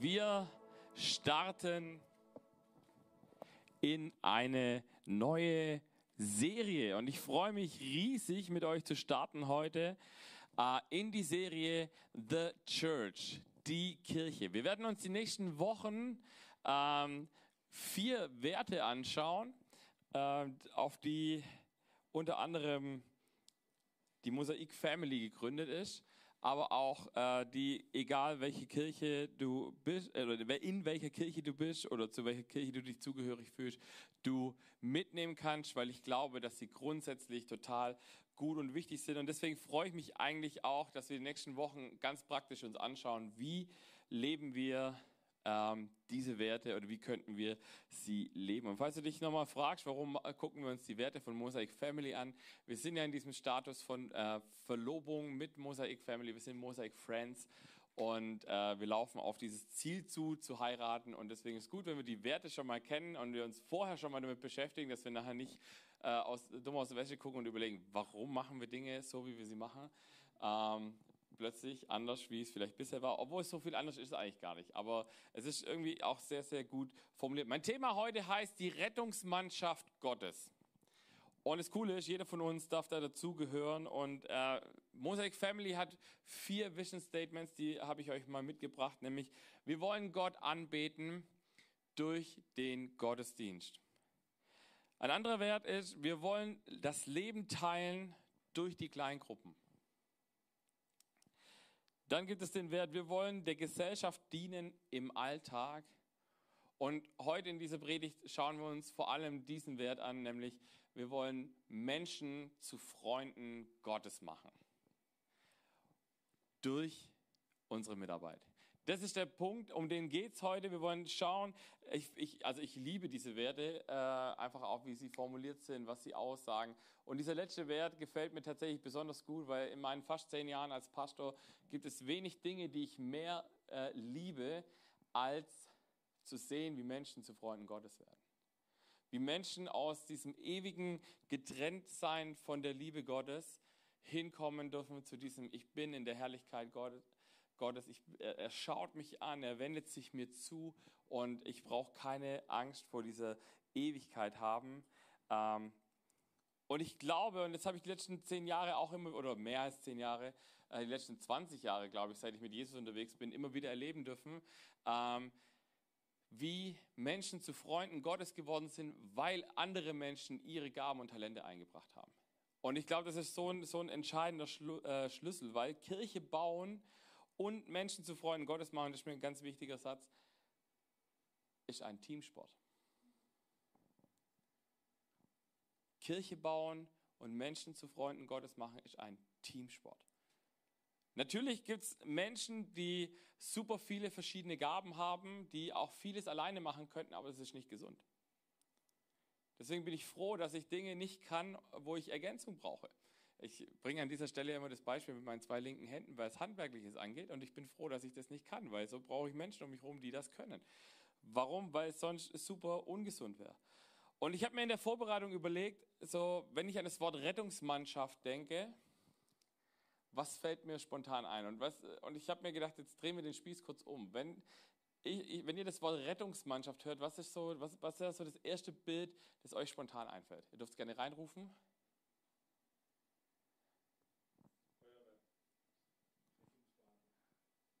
Wir starten in eine neue Serie und ich freue mich riesig, mit euch zu starten heute äh, in die Serie The Church, die Kirche. Wir werden uns die nächsten Wochen ähm, vier Werte anschauen, äh, auf die unter anderem die Mosaik Family gegründet ist aber auch äh, die, egal welche Kirche du bist, äh, oder in welcher Kirche du bist oder zu welcher Kirche du dich zugehörig fühlst, du mitnehmen kannst, weil ich glaube, dass sie grundsätzlich total gut und wichtig sind. Und deswegen freue ich mich eigentlich auch, dass wir die nächsten Wochen ganz praktisch uns anschauen, wie leben wir ähm, diese Werte oder wie könnten wir sie leben. Und falls du dich nochmal fragst, warum gucken wir uns die Werte von Mosaic Family an? Wir sind ja in diesem Status von äh, Verlobung mit Mosaic Family, wir sind Mosaic Friends und äh, wir laufen auf dieses Ziel zu, zu heiraten. Und deswegen ist gut, wenn wir die Werte schon mal kennen und wir uns vorher schon mal damit beschäftigen, dass wir nachher nicht äh, aus, dumm aus der Wäsche gucken und überlegen, warum machen wir Dinge so, wie wir sie machen. Ähm, plötzlich anders, wie es vielleicht bisher war, obwohl es so viel anders ist eigentlich gar nicht. Aber es ist irgendwie auch sehr, sehr gut formuliert. Mein Thema heute heißt die Rettungsmannschaft Gottes. Und das Coole ist, jeder von uns darf da dazugehören. Und äh, Mosaic Family hat vier Vision Statements, die habe ich euch mal mitgebracht. Nämlich, wir wollen Gott anbeten durch den Gottesdienst. Ein anderer Wert ist, wir wollen das Leben teilen durch die Kleingruppen. Dann gibt es den Wert, wir wollen der Gesellschaft dienen im Alltag. Und heute in dieser Predigt schauen wir uns vor allem diesen Wert an, nämlich wir wollen Menschen zu Freunden Gottes machen. Durch unsere Mitarbeit. Das ist der Punkt, um den geht es heute. Wir wollen schauen, ich, ich, also ich liebe diese Werte, äh, einfach auch wie sie formuliert sind, was sie aussagen. Und dieser letzte Wert gefällt mir tatsächlich besonders gut, weil in meinen fast zehn Jahren als Pastor gibt es wenig Dinge, die ich mehr äh, liebe, als zu sehen, wie Menschen zu Freunden Gottes werden. Wie Menschen aus diesem ewigen Getrenntsein von der Liebe Gottes hinkommen dürfen zu diesem Ich bin in der Herrlichkeit Gottes Gottes, ich, er, er, schaut mich an, er wendet sich mir zu und ich brauche keine Angst vor dieser Ewigkeit haben. Ähm, und ich glaube, und das habe ich die letzten zehn Jahre auch immer, oder mehr als zehn Jahre, äh, die letzten 20 Jahre, glaube ich, seit ich mit Jesus unterwegs bin, immer wieder erleben dürfen, ähm, wie Menschen zu Freunden Gottes geworden sind, weil andere Menschen ihre Gaben und Talente eingebracht haben. Und ich glaube, das ist so ein, so ein entscheidender Schlu äh, Schlüssel, weil Kirche bauen und Menschen zu Freunden Gottes machen, das ist mir ein ganz wichtiger Satz, ist ein Teamsport. Kirche bauen und Menschen zu Freunden Gottes machen, ist ein Teamsport. Natürlich gibt es Menschen, die super viele verschiedene Gaben haben, die auch vieles alleine machen könnten, aber das ist nicht gesund. Deswegen bin ich froh, dass ich Dinge nicht kann, wo ich Ergänzung brauche. Ich bringe an dieser Stelle immer das Beispiel mit meinen zwei linken Händen, weil es Handwerkliches angeht. Und ich bin froh, dass ich das nicht kann, weil so brauche ich Menschen um mich herum, die das können. Warum? Weil es sonst super ungesund wäre. Und ich habe mir in der Vorbereitung überlegt, so, wenn ich an das Wort Rettungsmannschaft denke, was fällt mir spontan ein? Und, was, und ich habe mir gedacht, jetzt drehen wir den Spieß kurz um. Wenn, ich, wenn ihr das Wort Rettungsmannschaft hört, was ist, so, was, was ist so das erste Bild, das euch spontan einfällt? Ihr dürft es gerne reinrufen.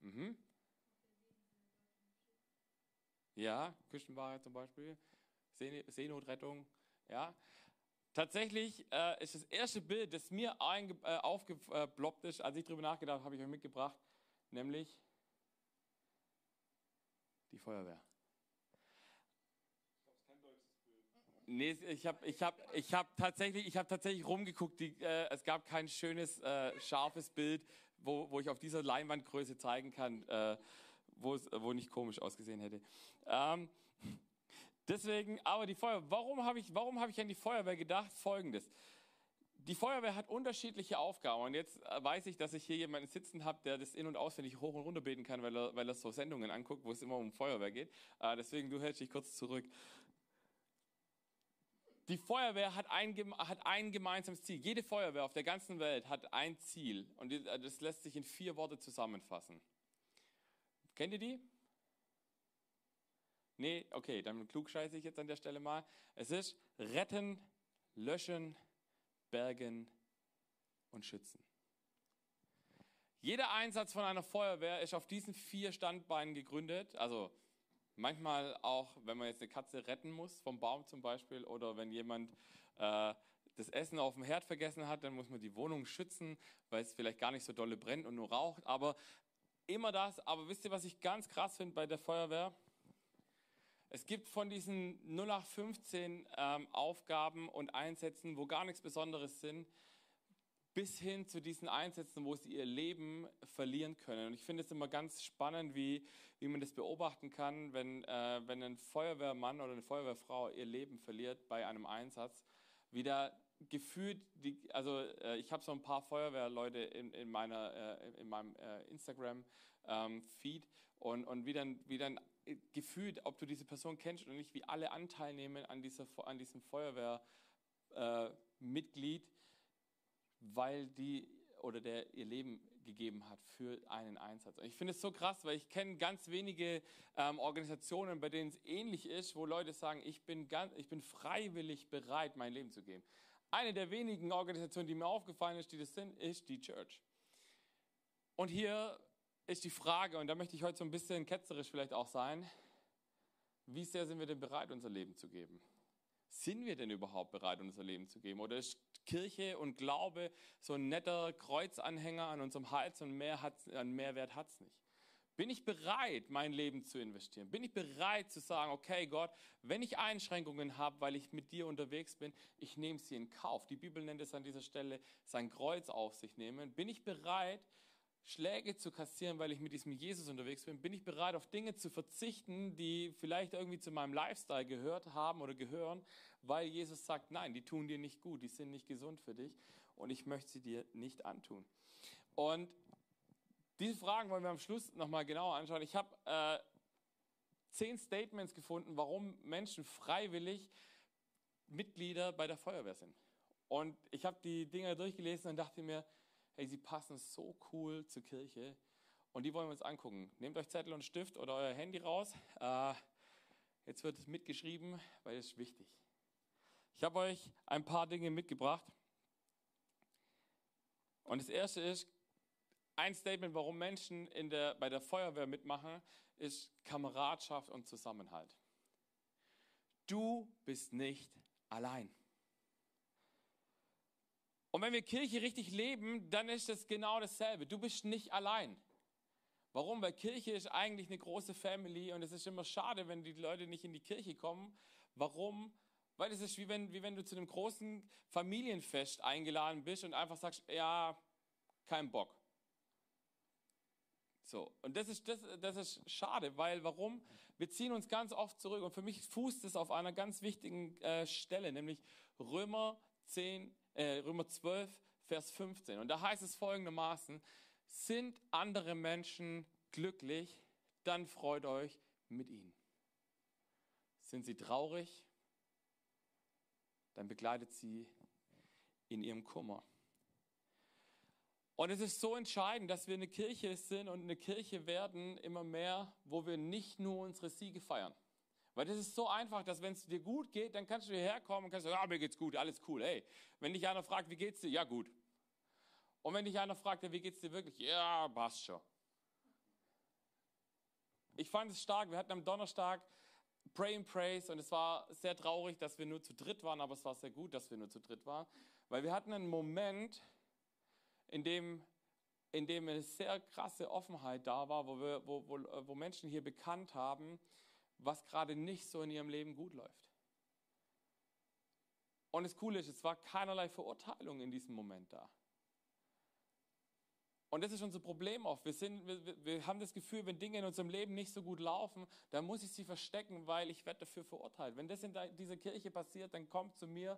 Mhm. Ja, Küstenwahrheit zum Beispiel, Seenotrettung. Ja. Tatsächlich äh, ist das erste Bild, das mir äh, aufgeploppt ist, als ich darüber nachgedacht habe, habe ich euch mitgebracht, nämlich die Feuerwehr. Nee, ich habe ich hab, ich hab tatsächlich, hab tatsächlich rumgeguckt. Die, äh, es gab kein schönes, äh, scharfes Bild, wo, wo ich auf dieser Leinwandgröße zeigen kann, äh, wo es wo nicht komisch ausgesehen hätte. Ähm, deswegen, aber die Feuerwehr, warum habe ich, hab ich an die Feuerwehr gedacht? Folgendes. Die Feuerwehr hat unterschiedliche Aufgaben und jetzt äh, weiß ich, dass ich hier jemanden sitzen habe, der das in- und auswendig hoch und runter beten kann, weil er, weil er so Sendungen anguckt, wo es immer um Feuerwehr geht. Äh, deswegen, du hältst dich kurz zurück. Die Feuerwehr hat ein, hat ein gemeinsames Ziel. Jede Feuerwehr auf der ganzen Welt hat ein Ziel. Und das lässt sich in vier Worte zusammenfassen. Kennt ihr die? Nee, okay, dann klugscheiße ich jetzt an der Stelle mal. Es ist retten, löschen, bergen und schützen. Jeder Einsatz von einer Feuerwehr ist auf diesen vier Standbeinen gegründet. Also manchmal auch, wenn man jetzt eine Katze retten muss, vom Baum zum Beispiel, oder wenn jemand äh, das Essen auf dem Herd vergessen hat, dann muss man die Wohnung schützen, weil es vielleicht gar nicht so dolle brennt und nur raucht. Aber immer das. Aber wisst ihr, was ich ganz krass finde bei der Feuerwehr? Es gibt von diesen 0815 ähm, Aufgaben und Einsätzen, wo gar nichts Besonderes sind, bis hin zu diesen Einsätzen, wo sie ihr Leben verlieren können. Und ich finde es immer ganz spannend, wie, wie man das beobachten kann, wenn, äh, wenn ein Feuerwehrmann oder eine Feuerwehrfrau ihr Leben verliert bei einem Einsatz, wie da gefühlt, die, also äh, ich habe so ein paar Feuerwehrleute in, in, meiner, äh, in meinem äh, Instagram-Feed ähm, und, und wie dann, wie dann gefühlt, ob du diese Person kennst oder nicht, wie alle Anteil nehmen an, dieser, an diesem Feuerwehrmitglied, weil die oder der ihr Leben gegeben hat für einen Einsatz. Und ich finde es so krass, weil ich kenne ganz wenige ähm, Organisationen, bei denen es ähnlich ist, wo Leute sagen, ich bin, ganz, ich bin freiwillig bereit, mein Leben zu geben. Eine der wenigen Organisationen, die mir aufgefallen ist, die das sind, ist die Church. Und hier ist die Frage, und da möchte ich heute so ein bisschen ketzerisch vielleicht auch sein, wie sehr sind wir denn bereit, unser Leben zu geben? Sind wir denn überhaupt bereit, unser Leben zu geben? Oder ist Kirche und Glaube so ein netter Kreuzanhänger an unserem Hals und mehr hat's, einen Mehrwert hat es nicht? Bin ich bereit, mein Leben zu investieren? Bin ich bereit zu sagen, okay Gott, wenn ich Einschränkungen habe, weil ich mit dir unterwegs bin, ich nehme sie in Kauf. Die Bibel nennt es an dieser Stelle sein Kreuz auf sich nehmen. Bin ich bereit, Schläge zu kassieren, weil ich mit diesem Jesus unterwegs bin? Bin ich bereit, auf Dinge zu verzichten, die vielleicht irgendwie zu meinem Lifestyle gehört haben oder gehören, weil Jesus sagt, nein, die tun dir nicht gut, die sind nicht gesund für dich und ich möchte sie dir nicht antun. Und diese Fragen wollen wir am Schluss nochmal genauer anschauen. Ich habe äh, zehn Statements gefunden, warum Menschen freiwillig Mitglieder bei der Feuerwehr sind. Und ich habe die Dinger durchgelesen und dachte mir, hey, sie passen so cool zur Kirche. Und die wollen wir uns angucken. Nehmt euch Zettel und Stift oder euer Handy raus. Äh, jetzt wird es mitgeschrieben, weil es ist wichtig. Ich habe euch ein paar Dinge mitgebracht. Und das erste ist, ein Statement, warum Menschen in der, bei der Feuerwehr mitmachen, ist Kameradschaft und Zusammenhalt. Du bist nicht allein. Und wenn wir Kirche richtig leben, dann ist es genau dasselbe. Du bist nicht allein. Warum? Weil Kirche ist eigentlich eine große Family und es ist immer schade, wenn die Leute nicht in die Kirche kommen. Warum? Weil es ist wie wenn, wie wenn du zu einem großen Familienfest eingeladen bist und einfach sagst, ja, kein Bock. So, und das ist, das, das ist schade, weil warum? Wir ziehen uns ganz oft zurück und für mich fußt es auf einer ganz wichtigen äh, Stelle, nämlich Römer 10, äh, Römer 12, Vers 15. Und da heißt es folgendermaßen, sind andere Menschen glücklich, dann freut euch mit ihnen. Sind sie traurig, dann begleitet sie in ihrem Kummer. Und es ist so entscheidend, dass wir eine Kirche sind und eine Kirche werden immer mehr, wo wir nicht nur unsere Siege feiern. Weil das ist so einfach, dass wenn es dir gut geht, dann kannst du hierher kommen und kannst sagen, ah, mir geht's gut, alles cool. Hey, wenn dich einer fragt, wie geht's dir? Ja, gut. Und wenn dich einer fragt, ja, wie geht's dir wirklich? Ja, passt schon. Ich fand es stark. Wir hatten am Donnerstag Pray and Praise und es war sehr traurig, dass wir nur zu dritt waren, aber es war sehr gut, dass wir nur zu dritt waren, weil wir hatten einen Moment, in dem, in dem eine sehr krasse Offenheit da war, wo, wir, wo, wo, wo Menschen hier bekannt haben, was gerade nicht so in ihrem Leben gut läuft. Und das Coole ist, es war keinerlei Verurteilung in diesem Moment da. Und das ist unser Problem oft. Wir, sind, wir, wir, haben das Gefühl, wenn Dinge in unserem Leben nicht so gut laufen, dann muss ich sie verstecken, weil ich werde dafür verurteilt. Wenn das in dieser Kirche passiert, dann kommt zu mir,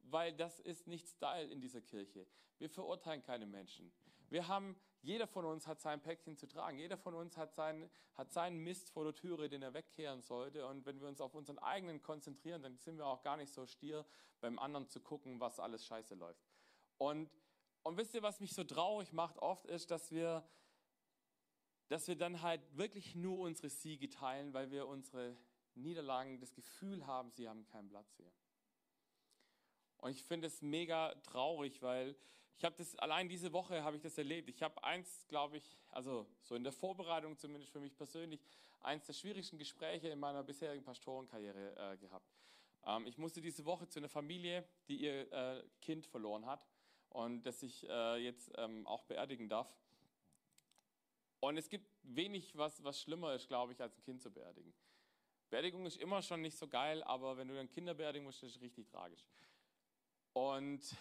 weil das ist nicht Style in dieser Kirche. Wir verurteilen keine Menschen. Wir haben jeder von uns hat sein Päckchen zu tragen. Jeder von uns hat, sein, hat seinen Mist vor der Türe, den er wegkehren sollte. Und wenn wir uns auf unseren eigenen konzentrieren, dann sind wir auch gar nicht so stier, beim anderen zu gucken, was alles scheiße läuft. Und, und wisst ihr, was mich so traurig macht oft, ist, dass wir, dass wir dann halt wirklich nur unsere Siege teilen, weil wir unsere Niederlagen das Gefühl haben, sie haben keinen Platz hier. Und ich finde es mega traurig, weil ich habe das allein diese Woche habe ich das erlebt. Ich habe eins, glaube ich, also so in der Vorbereitung zumindest für mich persönlich, eins der schwierigsten Gespräche in meiner bisherigen Pastorenkarriere äh, gehabt. Ähm, ich musste diese Woche zu einer Familie, die ihr äh, Kind verloren hat und das ich äh, jetzt ähm, auch beerdigen darf. Und es gibt wenig, was, was schlimmer ist, glaube ich, als ein Kind zu beerdigen. Beerdigung ist immer schon nicht so geil, aber wenn du dann Kinder beerdigen musst, ist es richtig tragisch. Und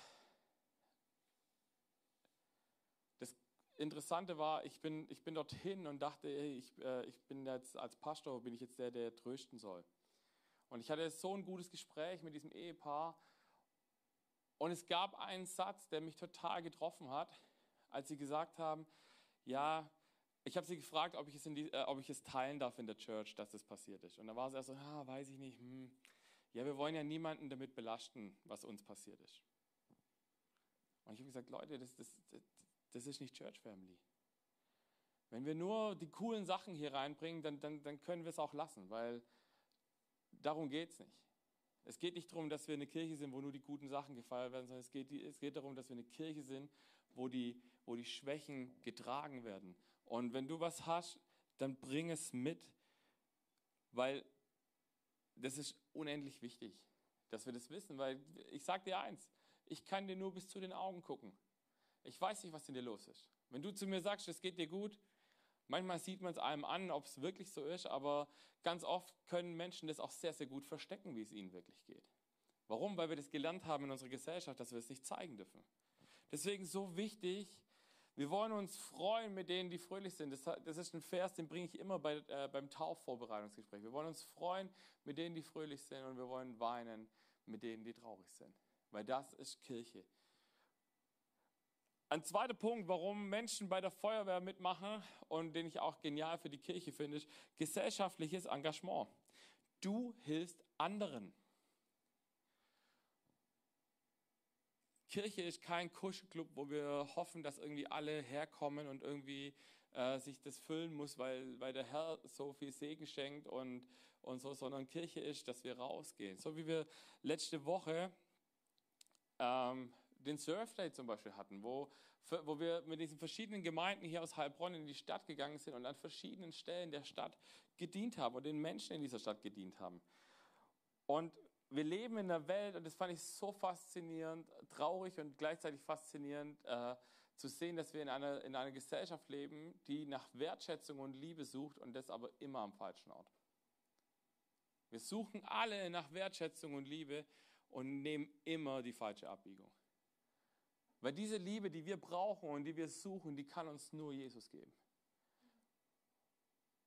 Interessante war, ich bin, ich bin dorthin und dachte, ich, äh, ich bin jetzt als Pastor, bin ich jetzt der, der trösten soll. Und ich hatte so ein gutes Gespräch mit diesem Ehepaar. Und es gab einen Satz, der mich total getroffen hat, als sie gesagt haben, ja, ich habe sie gefragt, ob ich, es die, äh, ob ich es teilen darf in der Church, dass das passiert ist. Und da war sie erst so, ah, weiß ich nicht, hm. ja, wir wollen ja niemanden damit belasten, was uns passiert ist. Und ich habe gesagt, Leute, das, das, das, das ist nicht Church Family. Wenn wir nur die coolen Sachen hier reinbringen, dann, dann, dann können wir es auch lassen, weil darum geht es nicht. Es geht nicht darum, dass wir eine Kirche sind, wo nur die guten Sachen gefeiert werden, sondern es geht, es geht darum, dass wir eine Kirche sind, wo die, wo die Schwächen getragen werden. Und wenn du was hast, dann bring es mit, weil das ist unendlich wichtig, dass wir das wissen. Weil ich sage dir eins, ich kann dir nur bis zu den Augen gucken. Ich weiß nicht, was in dir los ist. Wenn du zu mir sagst, es geht dir gut, manchmal sieht man es einem an, ob es wirklich so ist, aber ganz oft können Menschen das auch sehr, sehr gut verstecken, wie es ihnen wirklich geht. Warum? Weil wir das gelernt haben in unserer Gesellschaft, dass wir es nicht zeigen dürfen. Deswegen so wichtig, wir wollen uns freuen mit denen, die fröhlich sind. Das, ist ein Vers, den bringe ich immer bei, äh, beim Taufvorbereitungsgespräch. Wir wollen uns freuen mit denen, die fröhlich sind und wir wollen weinen mit denen, die traurig sind. Weil das ist Kirche. Ein zweiter Punkt, warum Menschen bei der Feuerwehr mitmachen und den ich auch genial für die Kirche finde, ist gesellschaftliches Engagement. Du hilfst anderen. Kirche ist kein Kuschelclub, wo wir hoffen, dass irgendwie alle herkommen und irgendwie äh, sich das füllen muss, weil, weil der Herr so viel Segen schenkt und, und so, sondern Kirche ist, dass wir rausgehen. So wie wir letzte Woche ähm, den Surf Day zum Beispiel hatten, wo, wo wir mit diesen verschiedenen Gemeinden hier aus Heilbronn in die Stadt gegangen sind und an verschiedenen Stellen der Stadt gedient haben und den Menschen in dieser Stadt gedient haben. Und wir leben in einer Welt, und das fand ich so faszinierend, traurig und gleichzeitig faszinierend, äh, zu sehen, dass wir in einer, in einer Gesellschaft leben, die nach Wertschätzung und Liebe sucht und das aber immer am falschen Ort. Wir suchen alle nach Wertschätzung und Liebe und nehmen immer die falsche Abbiegung. Weil diese Liebe, die wir brauchen und die wir suchen, die kann uns nur Jesus geben.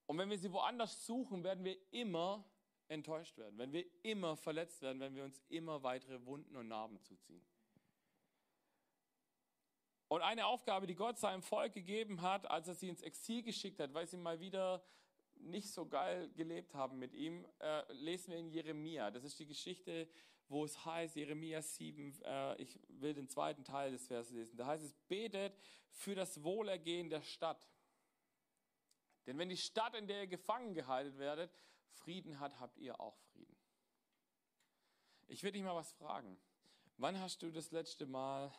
Und wenn wir sie woanders suchen, werden wir immer enttäuscht werden, wenn wir immer verletzt werden, wenn wir uns immer weitere Wunden und Narben zuziehen. Und eine Aufgabe, die Gott seinem Volk gegeben hat, als er sie ins Exil geschickt hat, weil sie mal wieder nicht so geil gelebt haben mit ihm, äh, lesen wir in Jeremia. Das ist die Geschichte wo es heißt, Jeremia 7, äh, ich will den zweiten Teil des Verses lesen, da heißt es, betet für das Wohlergehen der Stadt. Denn wenn die Stadt, in der ihr gefangen gehalten werdet, Frieden hat, habt ihr auch Frieden. Ich will dich mal was fragen. Wann hast du das letzte Mal,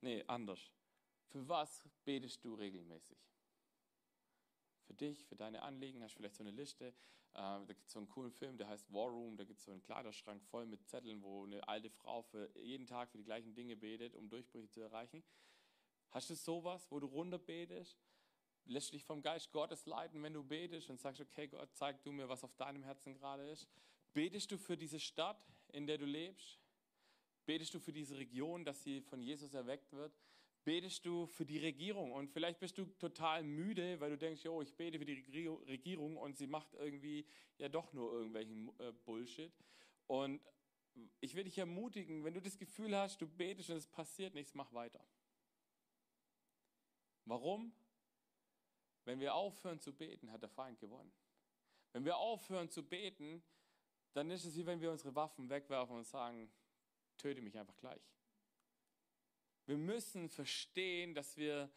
nee, anders. Für was betest du regelmäßig? Für dich, für deine Anliegen, hast du vielleicht so eine Liste. Äh, da gibt es so einen coolen Film, der heißt War Room. Da gibt es so einen Kleiderschrank voll mit Zetteln, wo eine alte Frau für jeden Tag für die gleichen Dinge betet, um Durchbrüche zu erreichen. Hast du sowas, wo du runter betest? Lässt dich vom Geist Gottes leiten, wenn du betest und sagst, okay, Gott, zeig du mir, was auf deinem Herzen gerade ist. Betest du für diese Stadt, in der du lebst? Betest du für diese Region, dass sie von Jesus erweckt wird? Betest du für die Regierung und vielleicht bist du total müde, weil du denkst, jo, ich bete für die Regierung und sie macht irgendwie ja doch nur irgendwelchen äh, Bullshit. Und ich will dich ermutigen, wenn du das Gefühl hast, du betest und es passiert nichts, mach weiter. Warum? Wenn wir aufhören zu beten, hat der Feind gewonnen. Wenn wir aufhören zu beten, dann ist es wie wenn wir unsere Waffen wegwerfen und sagen, töte mich einfach gleich. Wir müssen verstehen, dass wir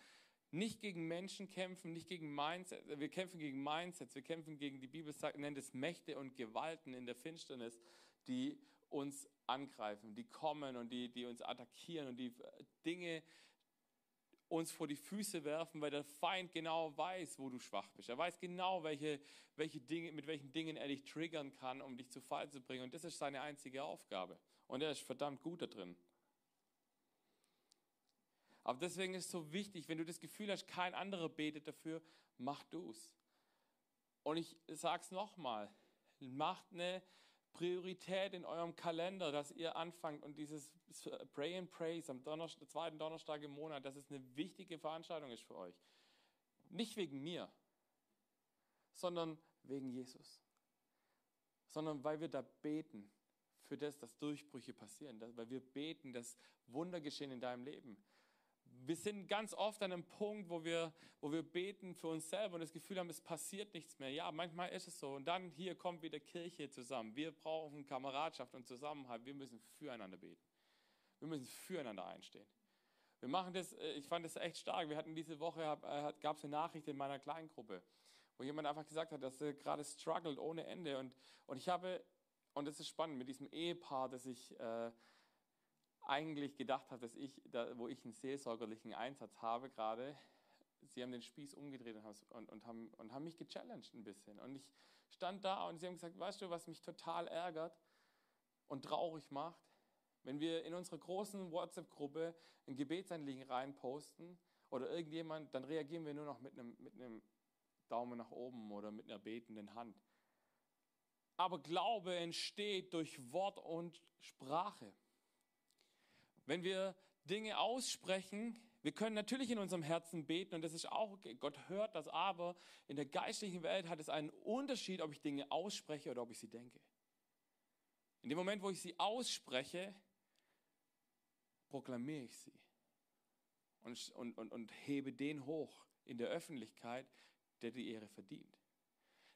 nicht gegen Menschen kämpfen, nicht gegen Mindsets. Wir kämpfen gegen Mindsets, wir kämpfen gegen, die Bibel sagt, nennt es Mächte und Gewalten in der Finsternis, die uns angreifen, die kommen und die, die uns attackieren und die Dinge uns vor die Füße werfen, weil der Feind genau weiß, wo du schwach bist. Er weiß genau, welche, welche Dinge, mit welchen Dingen er dich triggern kann, um dich zu Fall zu bringen. Und das ist seine einzige Aufgabe. Und er ist verdammt gut da drin. Aber deswegen ist es so wichtig, wenn du das Gefühl hast, kein anderer betet dafür, mach du es. Und ich sage es nochmal, macht eine Priorität in eurem Kalender, dass ihr anfangt und dieses Pray and Praise am Donnerstag, zweiten Donnerstag im Monat, dass es eine wichtige Veranstaltung ist für euch. Nicht wegen mir, sondern wegen Jesus. Sondern weil wir da beten für das, dass Durchbrüche passieren, weil wir beten, dass Wunder geschehen in deinem Leben wir sind ganz oft an einem Punkt, wo wir, wo wir beten für uns selber und das Gefühl haben, es passiert nichts mehr. Ja, manchmal ist es so. Und dann hier kommt wieder Kirche zusammen. Wir brauchen Kameradschaft und Zusammenhalt. Wir müssen füreinander beten. Wir müssen füreinander einstehen. Wir machen das, äh, ich fand das echt stark. Wir hatten diese Woche, äh, gab es eine Nachricht in meiner Kleingruppe, wo jemand einfach gesagt hat, dass er gerade struggelt ohne Ende. Und, und ich habe, und das ist spannend, mit diesem Ehepaar, das ich... Äh, eigentlich gedacht habe, dass ich, da, wo ich einen seelsorgerlichen Einsatz habe gerade, sie haben den Spieß umgedreht und, und, und, haben, und haben mich gechallenged ein bisschen. Und ich stand da und sie haben gesagt, weißt du, was mich total ärgert und traurig macht? Wenn wir in unserer großen WhatsApp-Gruppe ein Gebetsanliegen reinposten oder irgendjemand, dann reagieren wir nur noch mit einem, mit einem Daumen nach oben oder mit einer betenden Hand. Aber Glaube entsteht durch Wort und Sprache. Wenn wir Dinge aussprechen, wir können natürlich in unserem Herzen beten und das ist auch okay. Gott hört das, aber in der geistlichen Welt hat es einen Unterschied, ob ich Dinge ausspreche oder ob ich sie denke. In dem Moment, wo ich sie ausspreche, proklamiere ich sie und, und, und, und hebe den hoch in der Öffentlichkeit, der die Ehre verdient.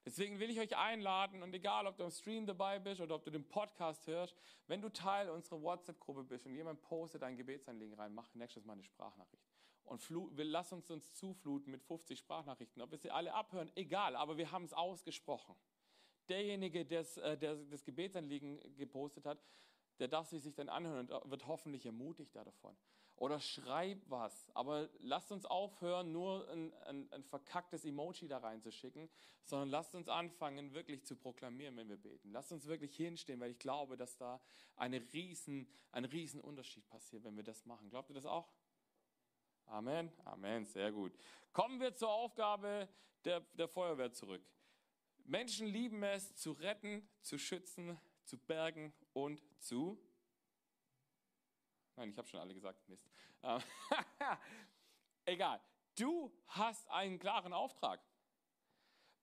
Deswegen will ich euch einladen und egal, ob du im Stream dabei bist oder ob du den Podcast hörst, wenn du Teil unserer WhatsApp-Gruppe bist und jemand postet ein Gebetsanliegen rein, mach nächstes Mal eine Sprachnachricht. Und lass uns uns zufluten mit 50 Sprachnachrichten. Ob wir sie alle abhören, egal, aber wir haben es ausgesprochen. Derjenige, der äh, das Gebetsanliegen gepostet hat, der darf sie sich dann anhören und wird hoffentlich ermutigt davon oder schreib was. Aber lasst uns aufhören, nur ein, ein, ein, verkacktes Emoji da reinzuschicken, sondern lasst uns anfangen, wirklich zu proklamieren, wenn wir beten. Lasst uns wirklich hinstehen, weil ich glaube, dass da eine riesen, ein riesen Unterschied passiert, wenn wir das machen. Glaubt ihr das auch? Amen. Amen. Sehr gut. Kommen wir zur Aufgabe der, der Feuerwehr zurück. Menschen lieben es, zu retten, zu schützen, zu bergen und zu Nein, ich habe schon alle gesagt. Mist. Ähm, egal. Du hast einen klaren Auftrag.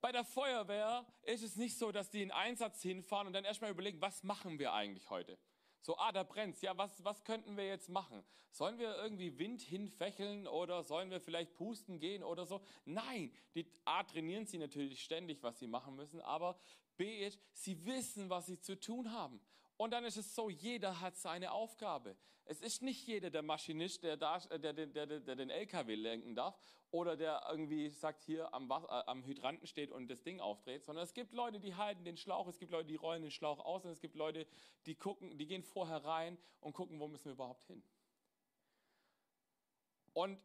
Bei der Feuerwehr ist es nicht so, dass die in Einsatz hinfahren und dann erstmal überlegen, was machen wir eigentlich heute? So, ah, da brennt's. Ja, was, was könnten wir jetzt machen? Sollen wir irgendwie Wind hinfächeln oder sollen wir vielleicht pusten gehen oder so? Nein, die A, trainieren sie natürlich ständig, was sie machen müssen, aber B, sie wissen, was sie zu tun haben. Und dann ist es so, jeder hat seine Aufgabe. Es ist nicht jeder der Maschinist, der, da, der, der, der, der den LKW lenken darf oder der irgendwie sagt, hier am, Wasser, äh, am Hydranten steht und das Ding aufdreht, sondern es gibt Leute, die halten den Schlauch, es gibt Leute, die rollen den Schlauch aus und es gibt Leute, die gucken, die gehen vorher rein und gucken, wo müssen wir überhaupt hin. Und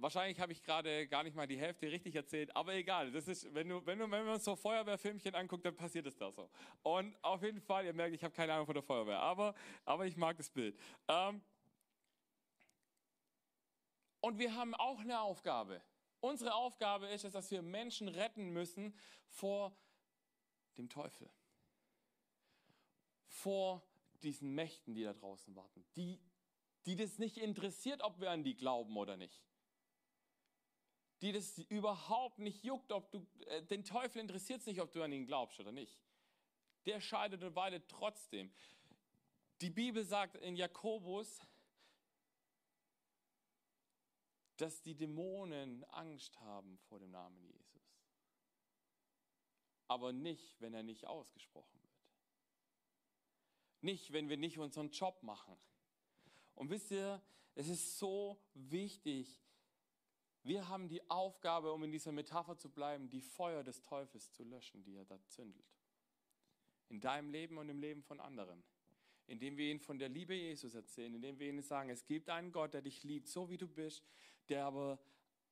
Wahrscheinlich habe ich gerade gar nicht mal die Hälfte richtig erzählt, aber egal. Das ist, wenn, du, wenn, du, wenn man so Feuerwehrfilmchen anguckt, dann passiert es da so. Und auf jeden Fall, ihr merkt, ich habe keine Ahnung von der Feuerwehr, aber, aber ich mag das Bild. Ähm und wir haben auch eine Aufgabe. Unsere Aufgabe ist es, dass wir Menschen retten müssen vor dem Teufel. Vor diesen Mächten, die da draußen warten. Die, die das nicht interessiert, ob wir an die glauben oder nicht die das überhaupt nicht juckt, ob du, äh, den Teufel interessiert es nicht, ob du an ihn glaubst oder nicht. Der scheidet und weidet trotzdem. Die Bibel sagt in Jakobus, dass die Dämonen Angst haben vor dem Namen Jesus. Aber nicht, wenn er nicht ausgesprochen wird. Nicht, wenn wir nicht unseren Job machen. Und wisst ihr, es ist so wichtig, Wir haben die Aufgabe, um in dieser Metapher zu bleiben, die Feuer des Teufels zu löschen, die er da zündelt. In deinem Leben und im Leben von anderen. Indem wir ihnen von der Liebe Jesus erzählen, indem wir ihnen sagen, es gibt einen Gott, der dich liebt, so wie du bist, der aber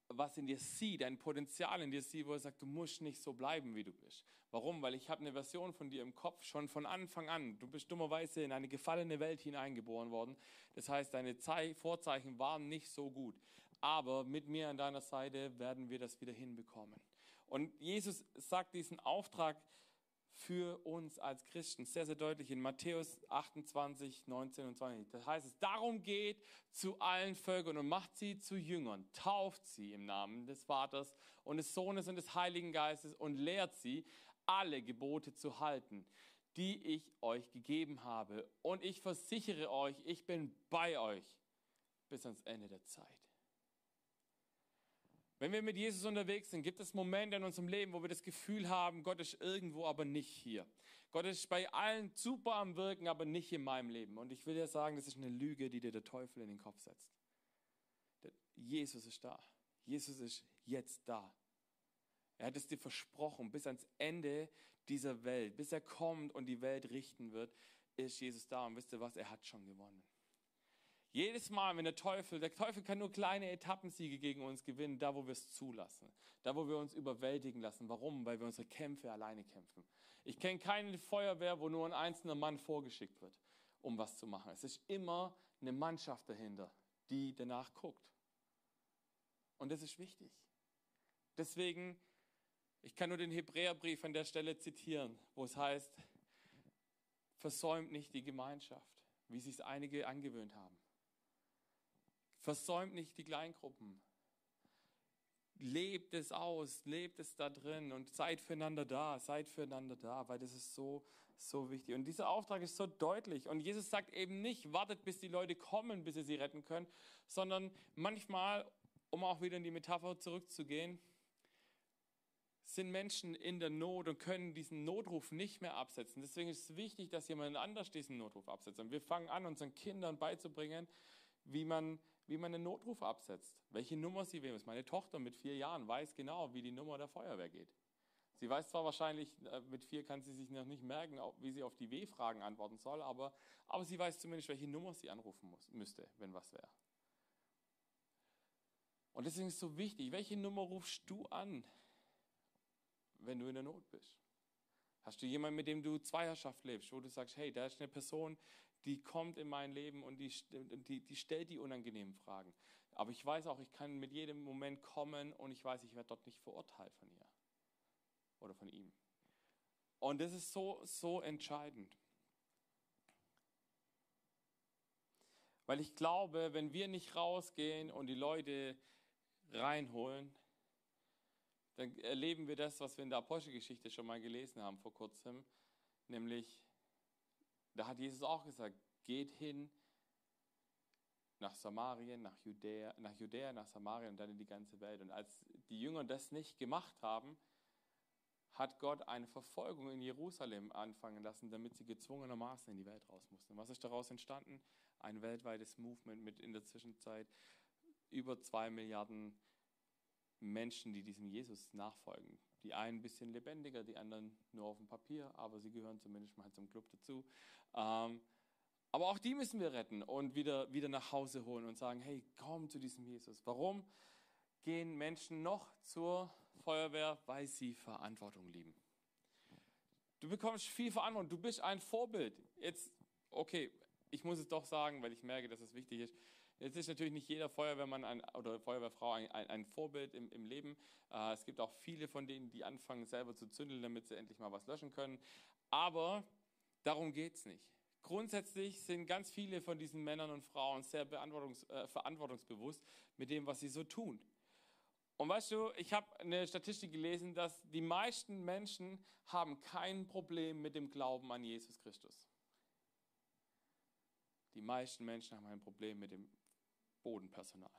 was in dir sieht, ein Potenzial in dir sieht, wo er sagt, du musst nicht so bleiben, wie du bist. Warum? Weil ich habe eine Version von dir im Kopf schon von Anfang an. Du bist dummerweise in eine gefallene Welt hineingeboren worden. Das heißt, deine Zei Vorzeichen waren nicht so gut. Aber mit mir an deiner Seite werden wir das wieder hinbekommen. Und Jesus sagt diesen Auftrag für uns als Christen sehr, sehr deutlich in Matthäus 28, 19 und 20. Das heißt es, darum geht zu allen Völkern und macht sie zu Jüngern, tauft sie im Namen des Vaters und des Sohnes und des Heiligen Geistes und lehrt sie, alle Gebote zu halten, die ich euch gegeben habe. Und ich versichere euch, ich bin bei euch bis ans Ende der Zeit. Wenn wir mit Jesus unterwegs sind, gibt es Momente in unserem Leben, wo wir das Gefühl haben, Gott ist irgendwo, aber nicht hier. Gott ist bei allen super am Wirken, aber nicht in meinem Leben. Und ich will dir sagen, das ist eine Lüge, die dir der Teufel in den Kopf setzt. Jesus ist da. Jesus ist jetzt da. Er hat es dir versprochen, bis ans Ende dieser Welt, bis er kommt und die Welt richten wird, ist Jesus da. Und wisst ihr was? Er hat schon gewonnen. Jedes Mal, wenn der Teufel, der Teufel kann nur kleine Etappensiege gegen uns gewinnen, da wo wir es zulassen, da wo wir uns überwältigen lassen. Warum? Weil wir unsere Kämpfe alleine kämpfen. Ich kenne keine Feuerwehr, wo nur ein einzelner Mann vorgeschickt wird, um was zu machen. Es ist immer eine Mannschaft dahinter, die danach guckt. Und das ist wichtig. Deswegen, ich kann nur den Hebräerbrief an der Stelle zitieren, wo es heißt, versäumt nicht die Gemeinschaft, wie sich einige angewöhnt haben. Versäumt nicht die Kleingruppen. Lebt es aus, lebt es da drin und seid füreinander da, seid füreinander da, weil das ist so, so wichtig. Und dieser Auftrag ist so deutlich. Und Jesus sagt eben nicht, wartet, bis die Leute kommen, bis ihr sie retten könnt, sondern manchmal, um auch wieder in die Metapher zurückzugehen, sind Menschen in der Not und können diesen Notruf nicht mehr absetzen. Deswegen ist es wichtig, dass jemand anders diesen Notruf absetzt. Und wir fangen an, unseren Kindern beizubringen, wie man wie man einen Notruf absetzt, welche Nummer sie wählen muss. Meine Tochter mit vier Jahren weiß genau, wie die Nummer der Feuerwehr geht. Sie weiß zwar wahrscheinlich, äh, mit vier kann sie sich noch nicht merken, wie sie auf die W-Fragen antworten soll, aber, aber sie weiß zumindest, welche Nummer sie anrufen muss, müsste, wenn was wäre. Und deswegen ist es so wichtig, welche Nummer rufst du an, wenn du in der Not bist? Hast du jemanden, mit dem du Zweierschaft lebst, wo du sagst, hey, da ist eine Person, die kommt in mein Leben und die, die, die stellt die unangenehmen Fragen. Aber ich weiß auch, ich kann mit jedem Moment kommen und ich weiß, ich werde dort nicht verurteilt von ihr oder von ihm. Und das ist so, so entscheidend. Weil ich glaube, wenn wir nicht rausgehen und die Leute reinholen, dann erleben wir das, was wir in der Apostelgeschichte schon mal gelesen haben vor kurzem, nämlich da hat Jesus auch gesagt, geht hin nach Samarien, nach Judäa, nach Judäa, nach Samarien und dann in die ganze Welt. Und als die Jünger das nicht gemacht haben, hat Gott eine Verfolgung in Jerusalem anfangen lassen, damit sie gezwungenermaßen in die Welt raus mussten. Was ist daraus entstanden? Ein weltweites Movement mit in der Zwischenzeit über zwei Milliarden Menschen, die diesem Jesus nachfolgen. Die einen ein bisschen lebendiger, die anderen nur auf dem Papier, aber sie gehören zumindest mal zum Club dazu. Ähm, aber auch die müssen wir retten und wieder, wieder nach Hause holen und sagen, hey, komm zu diesem Jesus. Warum gehen Menschen noch zur Feuerwehr? Weil sie Verantwortung lieben. Du bekommst viel Verantwortung, du bist ein Vorbild. Jetzt, okay, ich muss es doch sagen, weil ich merke, dass es wichtig ist. Jetzt ist natürlich nicht jeder Feuerwehrmann ein, oder Feuerwehrfrau ein, ein, ein Vorbild im, im Leben. Äh, es gibt auch viele von denen, die anfangen selber zu zündeln, damit sie endlich mal was löschen können. Aber darum geht es nicht. Grundsätzlich sind ganz viele von diesen Männern und Frauen sehr äh, verantwortungsbewusst mit dem, was sie so tun. Und weißt du, ich habe eine Statistik gelesen, dass die meisten Menschen haben kein Problem mit dem Glauben an Jesus Christus. Die meisten Menschen haben ein Problem mit dem Bodenpersonal.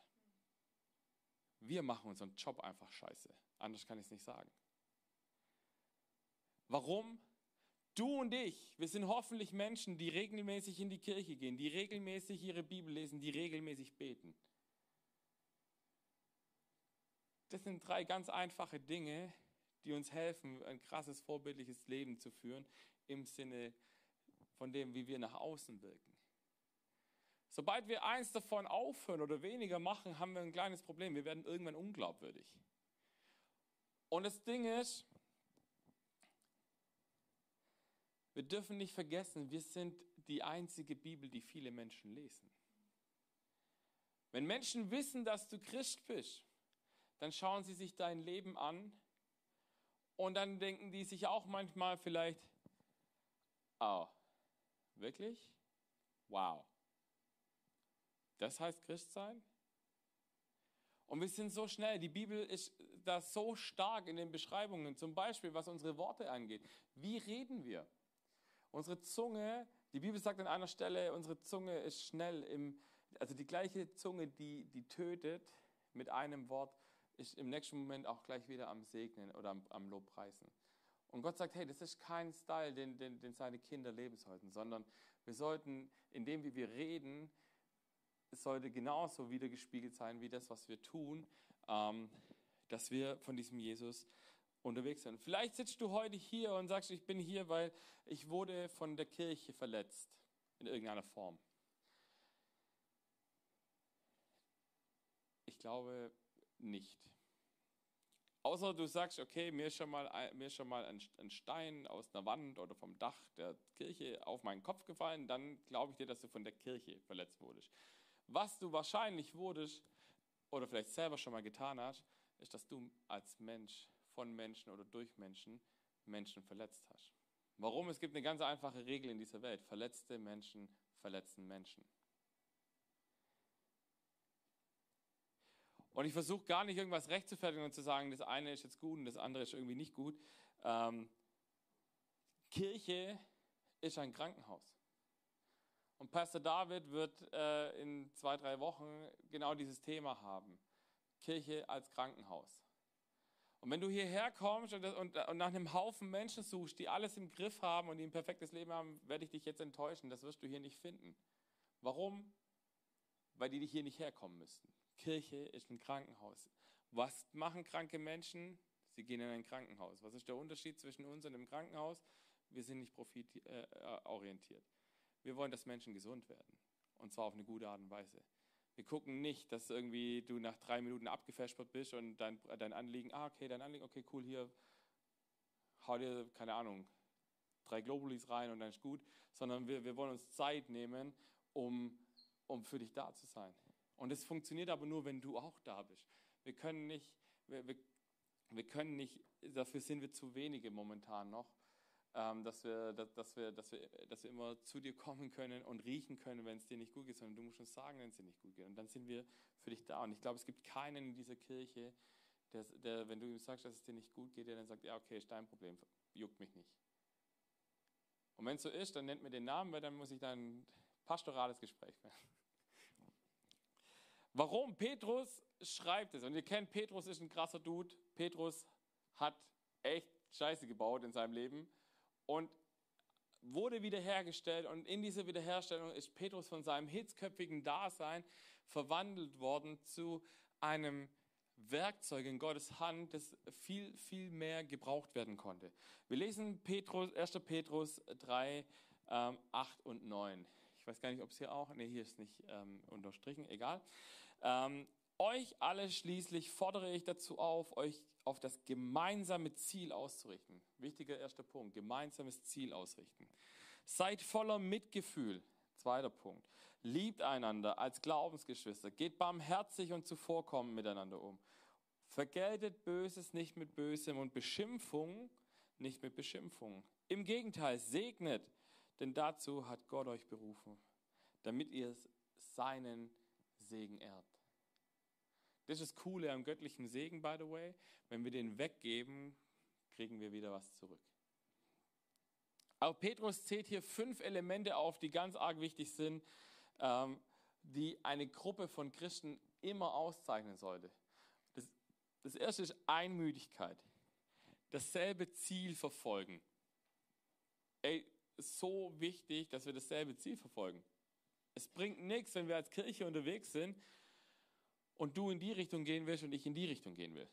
Wir machen unseren Job einfach scheiße. Anders kann ich es nicht sagen. Warum? Du und ich, wir sind hoffentlich Menschen, die regelmäßig in die Kirche gehen, die regelmäßig ihre Bibel lesen, die regelmäßig beten. Das sind drei ganz einfache Dinge, die uns helfen, ein krasses, vorbildliches Leben zu führen im Sinne von dem, wie wir nach außen wirken. Sobald wir eins davon aufhören oder weniger machen, haben wir ein kleines Problem. Wir werden irgendwann unglaubwürdig. Und das Ding ist, wir dürfen nicht vergessen, wir sind die einzige Bibel, die viele Menschen lesen. Wenn Menschen wissen, dass du Christ bist, dann schauen sie sich dein Leben an und dann denken die sich auch manchmal vielleicht, oh, wirklich? Wow. Das heißt Christ sein? Und wir sind so schnell, die Bibel ist da so stark in den Beschreibungen, zum Beispiel was unsere Worte angeht. Wie reden wir? Unsere Zunge, die Bibel sagt an einer Stelle, unsere Zunge ist schnell im, also die gleiche Zunge, die, die tötet mit einem Wort, ist im nächsten Moment auch gleich wieder am Segnen oder am, am Lobpreisen. Und Gott sagt, hey, das ist kein Style, den, den, den seine Kinder leben sollten, sondern wir sollten, indem wir reden, es sollte genauso wiedergespiegelt sein wie das, was wir tun, ähm, dass wir von diesem Jesus unterwegs sind. Vielleicht sitzt du heute hier und sagst, ich bin hier, weil ich wurde von der Kirche verletzt in irgendeiner Form. Ich glaube nicht. Außer du sagst, okay, mir ist schon mal, mir schon mal ein Stein aus einer Wand oder vom Dach der Kirche auf meinen Kopf gefallen, dann glaube ich dir, dass du von der Kirche verletzt wurdest. Was du wahrscheinlich wurdest oder vielleicht selber schon mal getan hast, ist, dass du als Mensch von Menschen oder durch Menschen Menschen verletzt hast. Warum? Es gibt eine ganz einfache Regel in dieser Welt. Verletzte Menschen verletzen Menschen. Und ich versuche gar nicht irgendwas rechtfertigen und zu sagen, das eine ist jetzt gut und das andere ist irgendwie nicht gut. Ähm, Kirche ist ein Krankenhaus. Und Pastor David wird äh, in zwei, drei Wochen genau dieses Thema haben. Kirche als Krankenhaus. Und wenn du hierher kommst und, und, und, nach einem Haufen Menschen suchst, die alles im Griff haben und die ein perfektes Leben haben, werde ich dich jetzt enttäuschen. Das wirst du hier nicht finden. Warum? Weil die hier nicht herkommen müssten. Kirche ist ein Krankenhaus. Was machen kranke Menschen? Sie gehen in ein Krankenhaus. Was ist der Unterschied zwischen uns und dem Krankenhaus? Wir sind nicht profitorientiert. Wir wollen, dass Menschen gesund werden. Und zwar auf eine gute Art und Weise. Wir gucken nicht, dass irgendwie du nach drei Minuten abgefespert bist und dein, dein Anliegen, ah, okay, dein Anliegen, okay, cool, hier, hau dir, keine Ahnung, drei Globulis rein und dann ist gut, sondern wir, wir wollen uns Zeit nehmen, um, um für dich da zu sein. Und es funktioniert aber nur, wenn du auch da bist. Wir können nicht, wir, wir, wir können nicht, dafür sind wir zu wenige momentan noch, dass, wir, dass, wir, dass, wir, dass wir immer zu dir kommen können und riechen können, wenn es dir nicht gut geht, sondern du musst uns sagen, wenn es dir nicht gut geht. Und dann sind wir für dich da. Und ich glaube, es gibt keinen in dieser Kirche, der, der, wenn du ihm sagst, dass es dir nicht gut geht, der dann sagt, ja, okay, ist dein Problem, juckt mich nicht. Und wenn es so ist, dann nennt mir den Namen, weil dann muss ich dann pastorales Gespräch führen. Warum? Petrus schreibt es. Und ihr kennt, Petrus ist ein krasser Dude. Petrus hat echt Scheiße gebaut in seinem Leben und wurde wiederhergestellt. Und in dieser Wiederherstellung ist Petrus von seinem hitzköpfigen Dasein verwandelt worden zu einem Werkzeug in Gottes Hand, das viel, viel mehr gebraucht werden konnte. Wir lesen Petrus, 1. Petrus 3, ähm, 8 und 9. Ich weiß gar nicht, ob es hier auch, nee, hier ist nicht ähm, unterstrichen, egal. Ähm, euch alle schließlich fordere ich dazu auf, euch auf das gemeinsame Ziel auszurichten. Wichtiger erster Punkt, gemeinsames Ziel ausrichten. Seid voller Mitgefühl. Zweiter Punkt. Liebt einander als Glaubensgeschwister. Geht barmherzig und zuvorkommend miteinander um. Vergeltet Böses nicht mit Bösem und Beschimpfung nicht mit Beschimpfung. Im Gegenteil, segnet, denn dazu hat Gott euch berufen, damit ihr seinen Segen erbt. Das ist das Coole am göttlichen Segen, by the way. Wenn wir den weggeben, kriegen wir wieder was zurück. Aber Petrus zählt hier fünf Elemente auf, die ganz arg wichtig sind, ähm, die eine Gruppe von Christen immer auszeichnen sollte. Das, das erste ist Einmütigkeit. Dasselbe Ziel verfolgen. Ey, so wichtig, dass wir dasselbe Ziel verfolgen. Es bringt nichts, wenn wir als Kirche unterwegs sind und du in die Richtung gehen willst und ich in die Richtung gehen will.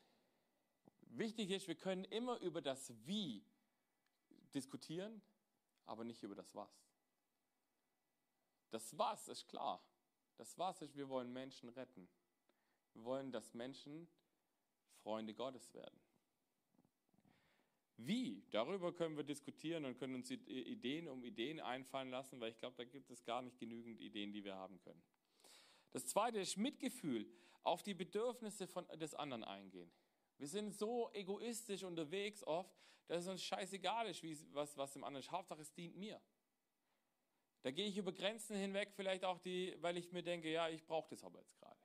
Wichtig ist, wir können immer über das Wie diskutieren, aber nicht über das Was. Das Was ist klar. Das Was ist, wir wollen Menschen retten. Wir wollen, dass Menschen Freunde Gottes werden. Wie? Darüber können wir diskutieren und können uns Ideen um Ideen einfallen lassen, weil ich glaube, da gibt es gar nicht genügend Ideen, die wir haben können. Das zweite ist Mitgefühl, auf die Bedürfnisse von, des anderen eingehen. Wir sind so egoistisch unterwegs oft, dass es uns scheißegal ist, was, was dem anderen ist. Hauptsache, es dient mir. Da gehe ich über Grenzen hinweg, vielleicht auch die, weil ich mir denke, ja, ich brauche das aber jetzt gerade.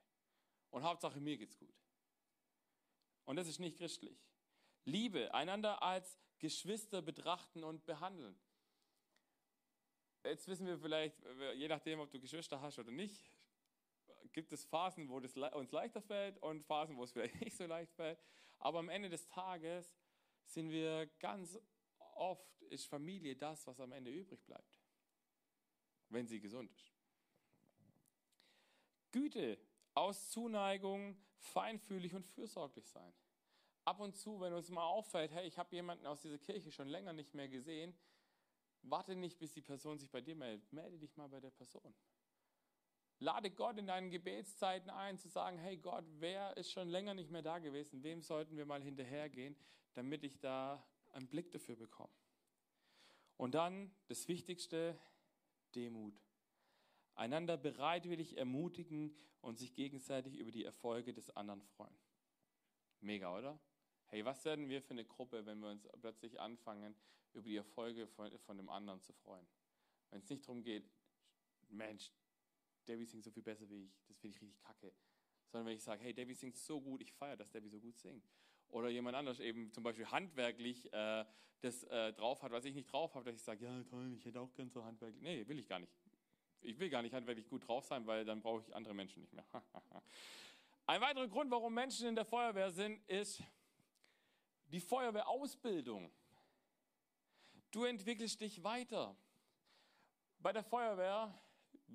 Und Hauptsache, mir geht's gut. Und das ist nicht christlich. Liebe, einander als Geschwister betrachten und behandeln. Jetzt wissen wir vielleicht, je nachdem, ob du Geschwister hast oder nicht, gibt es Phasen, wo es uns leichter fällt und Phasen, wo es vielleicht nicht so leicht fällt. Aber am Ende des Tages sind wir ganz oft, ist Familie das, was am Ende übrig bleibt, wenn sie gesund ist. Güte, aus Zuneigung, feinfühlig und fürsorglich sein. Ab und zu, wenn uns mal auffällt, hey, ich habe jemanden aus dieser Kirche schon länger nicht mehr gesehen, warte nicht, bis die Person sich bei dir meldet. Melde dich mal bei der Person. Lade Gott in deinen Gebetszeiten ein, zu sagen, hey Gott, wer ist schon länger nicht mehr da gewesen? Wem sollten wir mal hinterhergehen, damit ich da einen Blick dafür bekomme? Und dann das Wichtigste, Demut. Einander bereitwillig ermutigen und sich gegenseitig über die Erfolge des anderen freuen. Mega, oder? Hey, was werden wir für eine Gruppe, wenn wir uns plötzlich anfangen, über die Erfolge von, von dem anderen zu freuen? Wenn es nicht darum geht, Mensch, Debbie singt so viel besser wie ich, das finde ich richtig kacke. Sondern wenn ich sage, hey, Debbie singt so gut, ich feiere, dass Debbie so gut singt. Oder jemand anders eben zum Beispiel handwerklich äh, das äh, drauf hat, was ich nicht drauf habe, dass ich sage, ja toll, ich hätte auch gern so handwerklich. Nee, will ich gar nicht. Ich will gar nicht handwerklich gut drauf sein, weil dann brauche ich andere Menschen nicht mehr. Ein weiterer Grund, warum Menschen in der Feuerwehr sind, ist die Feuerwehrausbildung. Du entwickelst dich weiter. Bei der Feuerwehr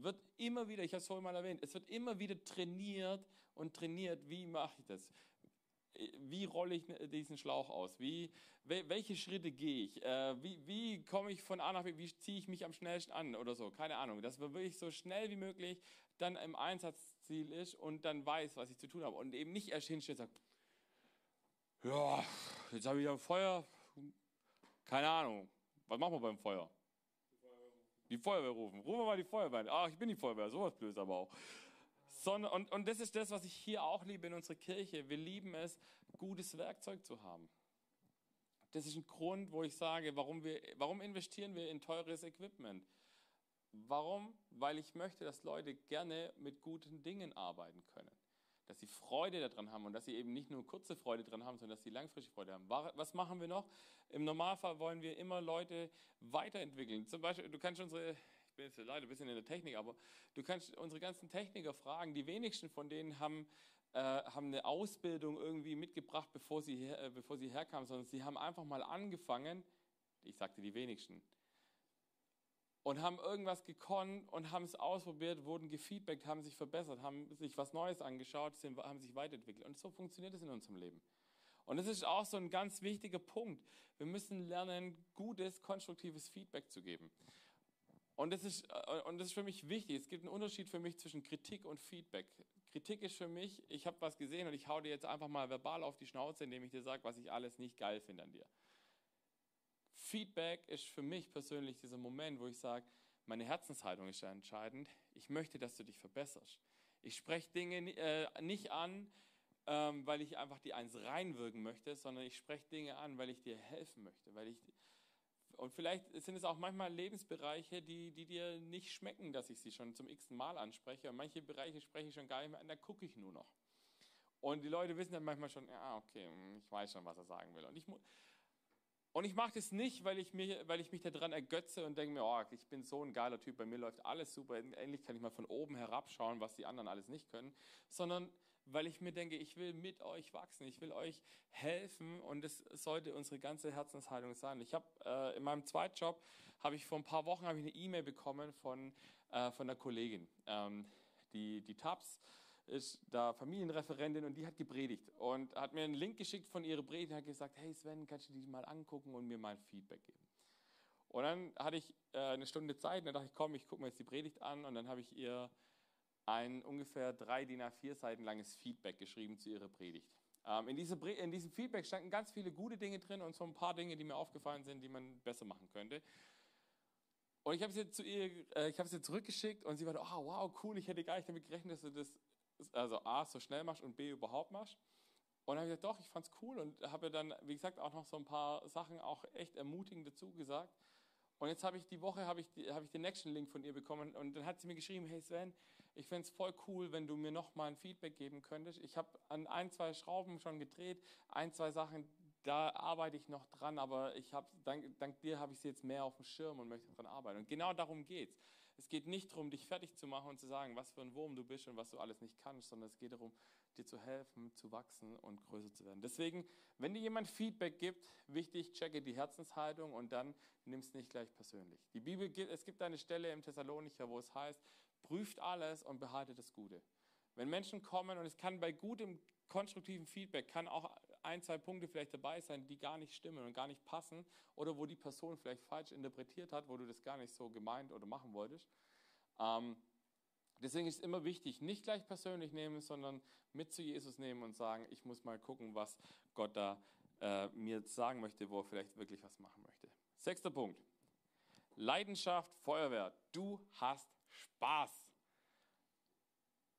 wird immer wieder, ich habe es vorhin mal erwähnt, es wird immer wieder trainiert und trainiert, wie mache ich das? Wie rolle ich diesen Schlauch aus? Wie, welche Schritte gehe ich? Äh, wie, wie komme ich von A nach B? Wie ziehe ich mich am schnellsten an oder so? Keine Ahnung. Dass man wirklich so schnell wie möglich dann im Einsatzziel ist und dann weiß, was ich zu tun habe. Und eben nicht erst hinstellt und sagt, ja, jetzt habe ich ja Feuer. Keine Ahnung. Was machen wir beim Feuer? Die Feuerwehr rufen. Rufen wir mal die Feuerwehr. Ach, ich bin die Feuerwehr. Sowas blöd aber auch. Sondern, und, und das ist das, was ich hier auch liebe in unserer Kirche. Wir lieben es, gutes Werkzeug zu haben. Das ist ein Grund, wo ich sage, warum, wir, warum investieren wir in teures Equipment? Warum? Weil ich möchte, dass Leute gerne mit guten Dingen arbeiten können. Dass sie Freude daran haben und dass sie eben nicht nur kurze Freude daran haben, sondern dass sie langfristig Freude haben. Was machen wir noch? Im Normalfall wollen wir immer Leute weiterentwickeln. Zum Beispiel, du kannst unsere, ich bin jetzt leider ein bisschen in der Technik, aber du kannst unsere ganzen Techniker fragen. Die wenigsten von denen haben, äh, haben eine Ausbildung irgendwie mitgebracht, bevor sie, her, äh, bevor sie herkamen, sondern sie haben einfach mal angefangen. Ich sagte die wenigsten und haben irgendwas gekonnt und haben es ausprobiert, wurden gefeedbackt, haben sich verbessert, haben sich was Neues angeschaut, sind, haben sich weiterentwickelt. Und so funktioniert es in unserem Leben. Und das ist auch so ein ganz wichtiger Punkt. Wir müssen lernen, gutes, konstruktives Feedback zu geben. Und das, ist, äh, und das ist für mich wichtig. Es gibt einen Unterschied für mich zwischen Kritik und Feedback. Kritik ist für mich, ich habe was gesehen und ich hau dir jetzt einfach mal verbal auf die Schnauze, indem ich dir sage, was ich alles nicht geil finde an dir. Feedback ist für mich persönlich dieser Moment, wo ich sage, meine Herzenshaltung ist ja entscheidend. Ich möchte, dass du dich verbesserst. Ich spreche Dinge äh, nicht an, ähm, weil ich einfach die eins reinwirken möchte, sondern ich spreche Dinge an, weil ich dir helfen möchte. Weil ich, und vielleicht sind es auch manchmal Lebensbereiche, die, die dir nicht schmecken, dass ich sie schon zum x-ten Mal anspreche. Und manche Bereiche spreche ich schon gar nicht mehr an, da gucke ich nur noch. Und die Leute wissen dann manchmal schon, ja, okay, ich weiß schon, was er sagen will. Und ich, und ich mache das nicht, weil ich, mir, weil ich mich daran ergötze und denke mir, oh, ich bin so ein geiler Typ, bei mir läuft alles super, endlich kann ich mal von oben herabschauen, was die anderen alles nicht können, sondern weil ich mir denke, ich will mit euch wachsen, ich will euch helfen und das sollte unsere ganze Herzenshaltung sein. Ich habe äh, in meinem Zweitjob, habe ich vor ein paar Wochen ich eine E-Mail bekommen von, äh, von einer Kollegin, ähm, die, die Tabs, ist da Familienreferentin und die hat gepredigt und hat mir einen Link geschickt von ihrer Predigt und hat gesagt, hey Sven, kannst du die mal angucken und mir mal Feedback geben? Und dann hatte ich äh, eine Stunde Zeit und dann dachte ich, komm, ich gucke mir jetzt die Predigt an und dann habe ich ihr ein ungefähr drei DIN A4 Seiten langes Feedback geschrieben zu ihrer Predigt. Ähm, in, diese, in diesem Feedback standen ganz viele gute Dinge drin und so ein paar Dinge, die mir aufgefallen sind, die man besser machen könnte. Und ich habe sie zu ihr, äh, ich habe sie zurückgeschickt und sie war, oh wow, cool, ich hätte gar nicht damit gerechnet, dass du das also A so schnell machst und B überhaupt machst. Und dann habe ich gesagt, doch, ich fand es cool und habe dann, wie gesagt, auch noch so ein paar Sachen auch echt ermutigend dazu gesagt. Und jetzt habe ich die Woche habe ich, habe ich den nächsten Link von ihr bekommen und dann hat sie mir geschrieben, hey Sven, ich fände es voll cool, wenn du mir noch mal ein Feedback geben könntest. Ich habe an ein, zwei Schrauben schon gedreht, ein, zwei Sachen, da arbeite ich noch dran, aber ich habe, dank, dank dir habe ich sie jetzt mehr auf dem Schirm und möchte daran arbeiten. Und genau darum geht es. Geht nicht darum, dich fertig zu machen und zu sagen, was für ein Wurm du bist und was du alles nicht kannst, sondern es geht darum, dir zu helfen, zu wachsen und größer zu werden. Deswegen, wenn dir jemand Feedback gibt, wichtig, checke die Herzenshaltung und dann nimm es nicht gleich persönlich. Die Bibel gibt, es gibt eine Stelle im Thessalonicher, wo es heißt, prüft alles und behaltet das Gute. Wenn Menschen kommen und es kann bei gutem, konstruktiven Feedback, kann auch ein, zwei Punkte vielleicht dabei sein, die gar nicht stimmen und gar nicht passen oder wo die Person vielleicht falsch interpretiert hat, wo du das gar nicht so gemeint oder machen wolltest. Ähm, deswegen ist es immer wichtig, nicht gleich persönlich nehmen, sondern mit zu Jesus nehmen und sagen, ich muss mal gucken, was Gott da äh, mir sagen möchte, wo er vielleicht wirklich was machen möchte. Sechster Punkt. Leidenschaft, Feuerwehr. Du hast Spaß.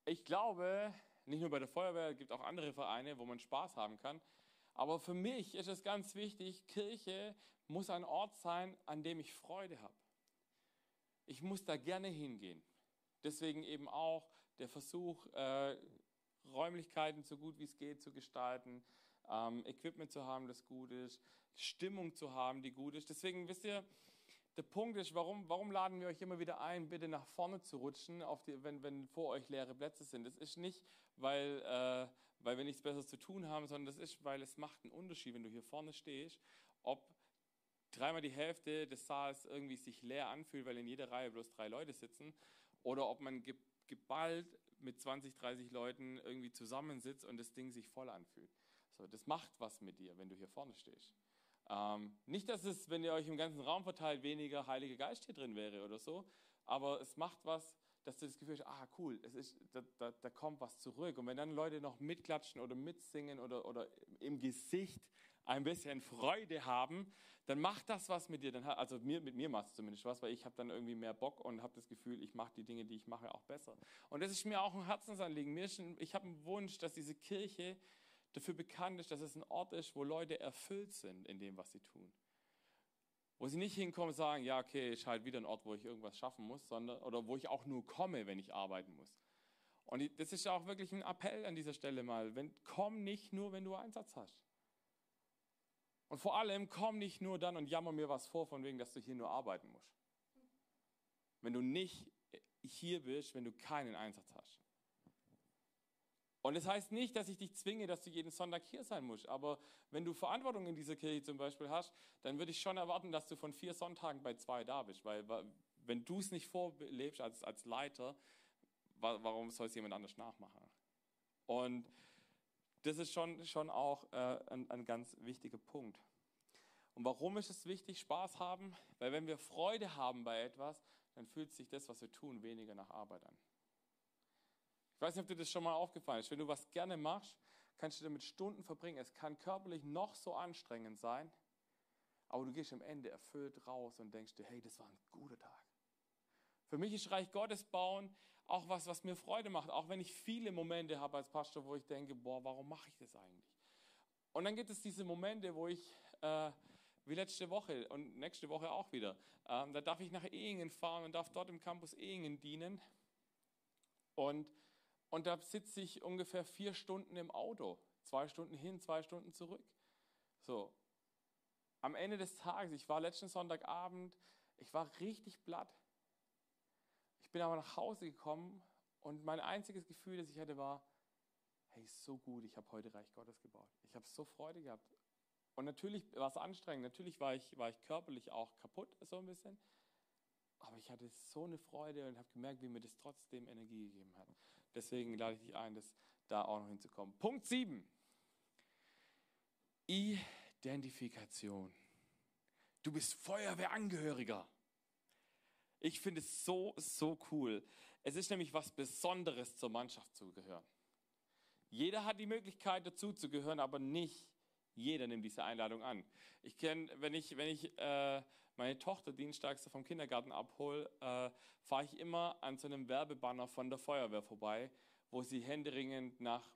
Ich glaube, nicht nur bei der Feuerwehr, es gibt auch andere Vereine, wo man Spaß haben kann. Aber für mich ist es ganz wichtig, Kirche muss ein Ort sein, an dem ich Freude habe. Ich muss da gerne hingehen. Deswegen eben auch der Versuch, äh, Räumlichkeiten so gut wie es geht zu gestalten, ähm, Equipment zu haben, das gut ist, Stimmung zu haben, die gut ist. Deswegen wisst ihr, der Punkt ist, warum, warum laden wir euch immer wieder ein, bitte nach vorne zu rutschen, die, wenn, wenn vor euch leere Plätze sind. Das ist nicht, weil, äh, weil wir nichts Besseres zu tun haben, sondern das ist, weil es macht einen Unterschied, wenn du hier vorne stehst, ob dreimal die Hälfte des Saals irgendwie sich leer anfühlt, weil in jeder Reihe bloß drei Leute sitzen, oder ob man geballt mit 20, 30 Leuten irgendwie zusammensitzt und das Ding sich voll anfühlt. So, das macht was mit dir, wenn du hier vorne stehst. Ähm, nicht, dass es, wenn ihr euch im ganzen Raum verteilt, weniger Heiliger Geist hier drin wäre oder so, aber es macht was, dass du das Gefühl hast, ah cool, es ist, da, da, da kommt was zurück. Und wenn dann Leute noch mitklatschen oder mitsingen oder, oder im Gesicht ein bisschen Freude haben, dann macht das was mit dir. Dann, also mir, mit mir macht es zumindest was, weil ich habe dann irgendwie mehr Bock und habe das Gefühl, ich mache die Dinge, die ich mache, auch besser. Und das ist mir auch ein Herzensanliegen. Mir ein, ich habe einen Wunsch, dass diese Kirche dafür bekannt ist, dass es ein Ort ist, wo Leute erfüllt sind in dem, was sie tun. Wo sie nicht hinkommen und sagen, ja, okay, ist halt wieder ein Ort, wo ich irgendwas schaffen muss, sondern, oder wo ich auch nur komme, wenn ich arbeiten muss. Und das ist auch wirklich ein Appell an dieser Stelle mal. Wenn, komm nicht nur, wenn du Einsatz hast. Und vor allem komm nicht nur dann und jammer mir was vor, von wegen, dass du hier nur arbeiten musst. Wenn du nicht hier bist, wenn du keinen Einsatz hast. Und das heißt nicht, dass ich dich zwinge, dass du jeden Sonntag hier sein musst. Aber wenn du Verantwortung in dieser Kirche zum Beispiel hast, dann würde ich schon erwarten, dass du von vier Sonntagen bei zwei da bist. Weil wenn du es nicht vorlebst als, als Leiter, warum soll es jemand anders nachmachen? Und das ist schon, schon auch äh, ein, ein ganz wichtiger Punkt. Und warum ist es wichtig, Spaß haben? Weil wenn wir Freude haben bei etwas, dann fühlt sich das, was wir tun, weniger nach Arbeit an. Ich weiß nicht, ob dir das schon mal aufgefallen ist. Wenn du was gerne machst, kannst du damit Stunden verbringen. Es kann körperlich noch so anstrengend sein, aber du gehst am Ende erfüllt raus und denkst dir, hey, das war ein guter Tag. Für mich ist Reich Gottes bauen auch was, was mir Freude macht, auch wenn ich viele Momente habe als Pastor, wo ich denke, boah, warum mache ich das eigentlich? Und dann gibt es diese Momente, wo ich, äh, wie letzte Woche und nächste Woche auch wieder, äh, da darf ich nach Ehingen fahren und darf dort im Campus Ehingen dienen. Und und da sitze ich ungefähr vier Stunden im Auto. Zwei Stunden hin, zwei Stunden zurück. So. Am Ende des Tages, ich war letzten Sonntagabend, ich war richtig platt. Ich bin aber nach Hause gekommen und mein einziges Gefühl, das ich hatte, war, hey, so gut, ich habe heute Reich Gottes gebaut. Ich habe so Freude gehabt. Und natürlich war es anstrengend, natürlich war ich, war ich körperlich auch kaputt, so ein bisschen. Aber ich hatte so eine Freude und habe gemerkt, wie mir das trotzdem Energie gegeben hat. Deswegen lade ich dich ein, das da auch noch hinzukommen. Punkt 7. Identifikation. Du bist Feuerwehrangehöriger. Ich finde es so, so cool. Es ist nämlich was Besonderes, zur Mannschaft zu gehören. Jeder hat die Möglichkeit, dazu zu gehören, aber nicht jeder nimmt diese Einladung an. Ich kenne, wenn ich, wenn ich äh, meine Tochter dienstags vom Kindergarten abhole, äh, fahre ich immer an so einem Werbebanner von der Feuerwehr vorbei, wo sie händeringend nach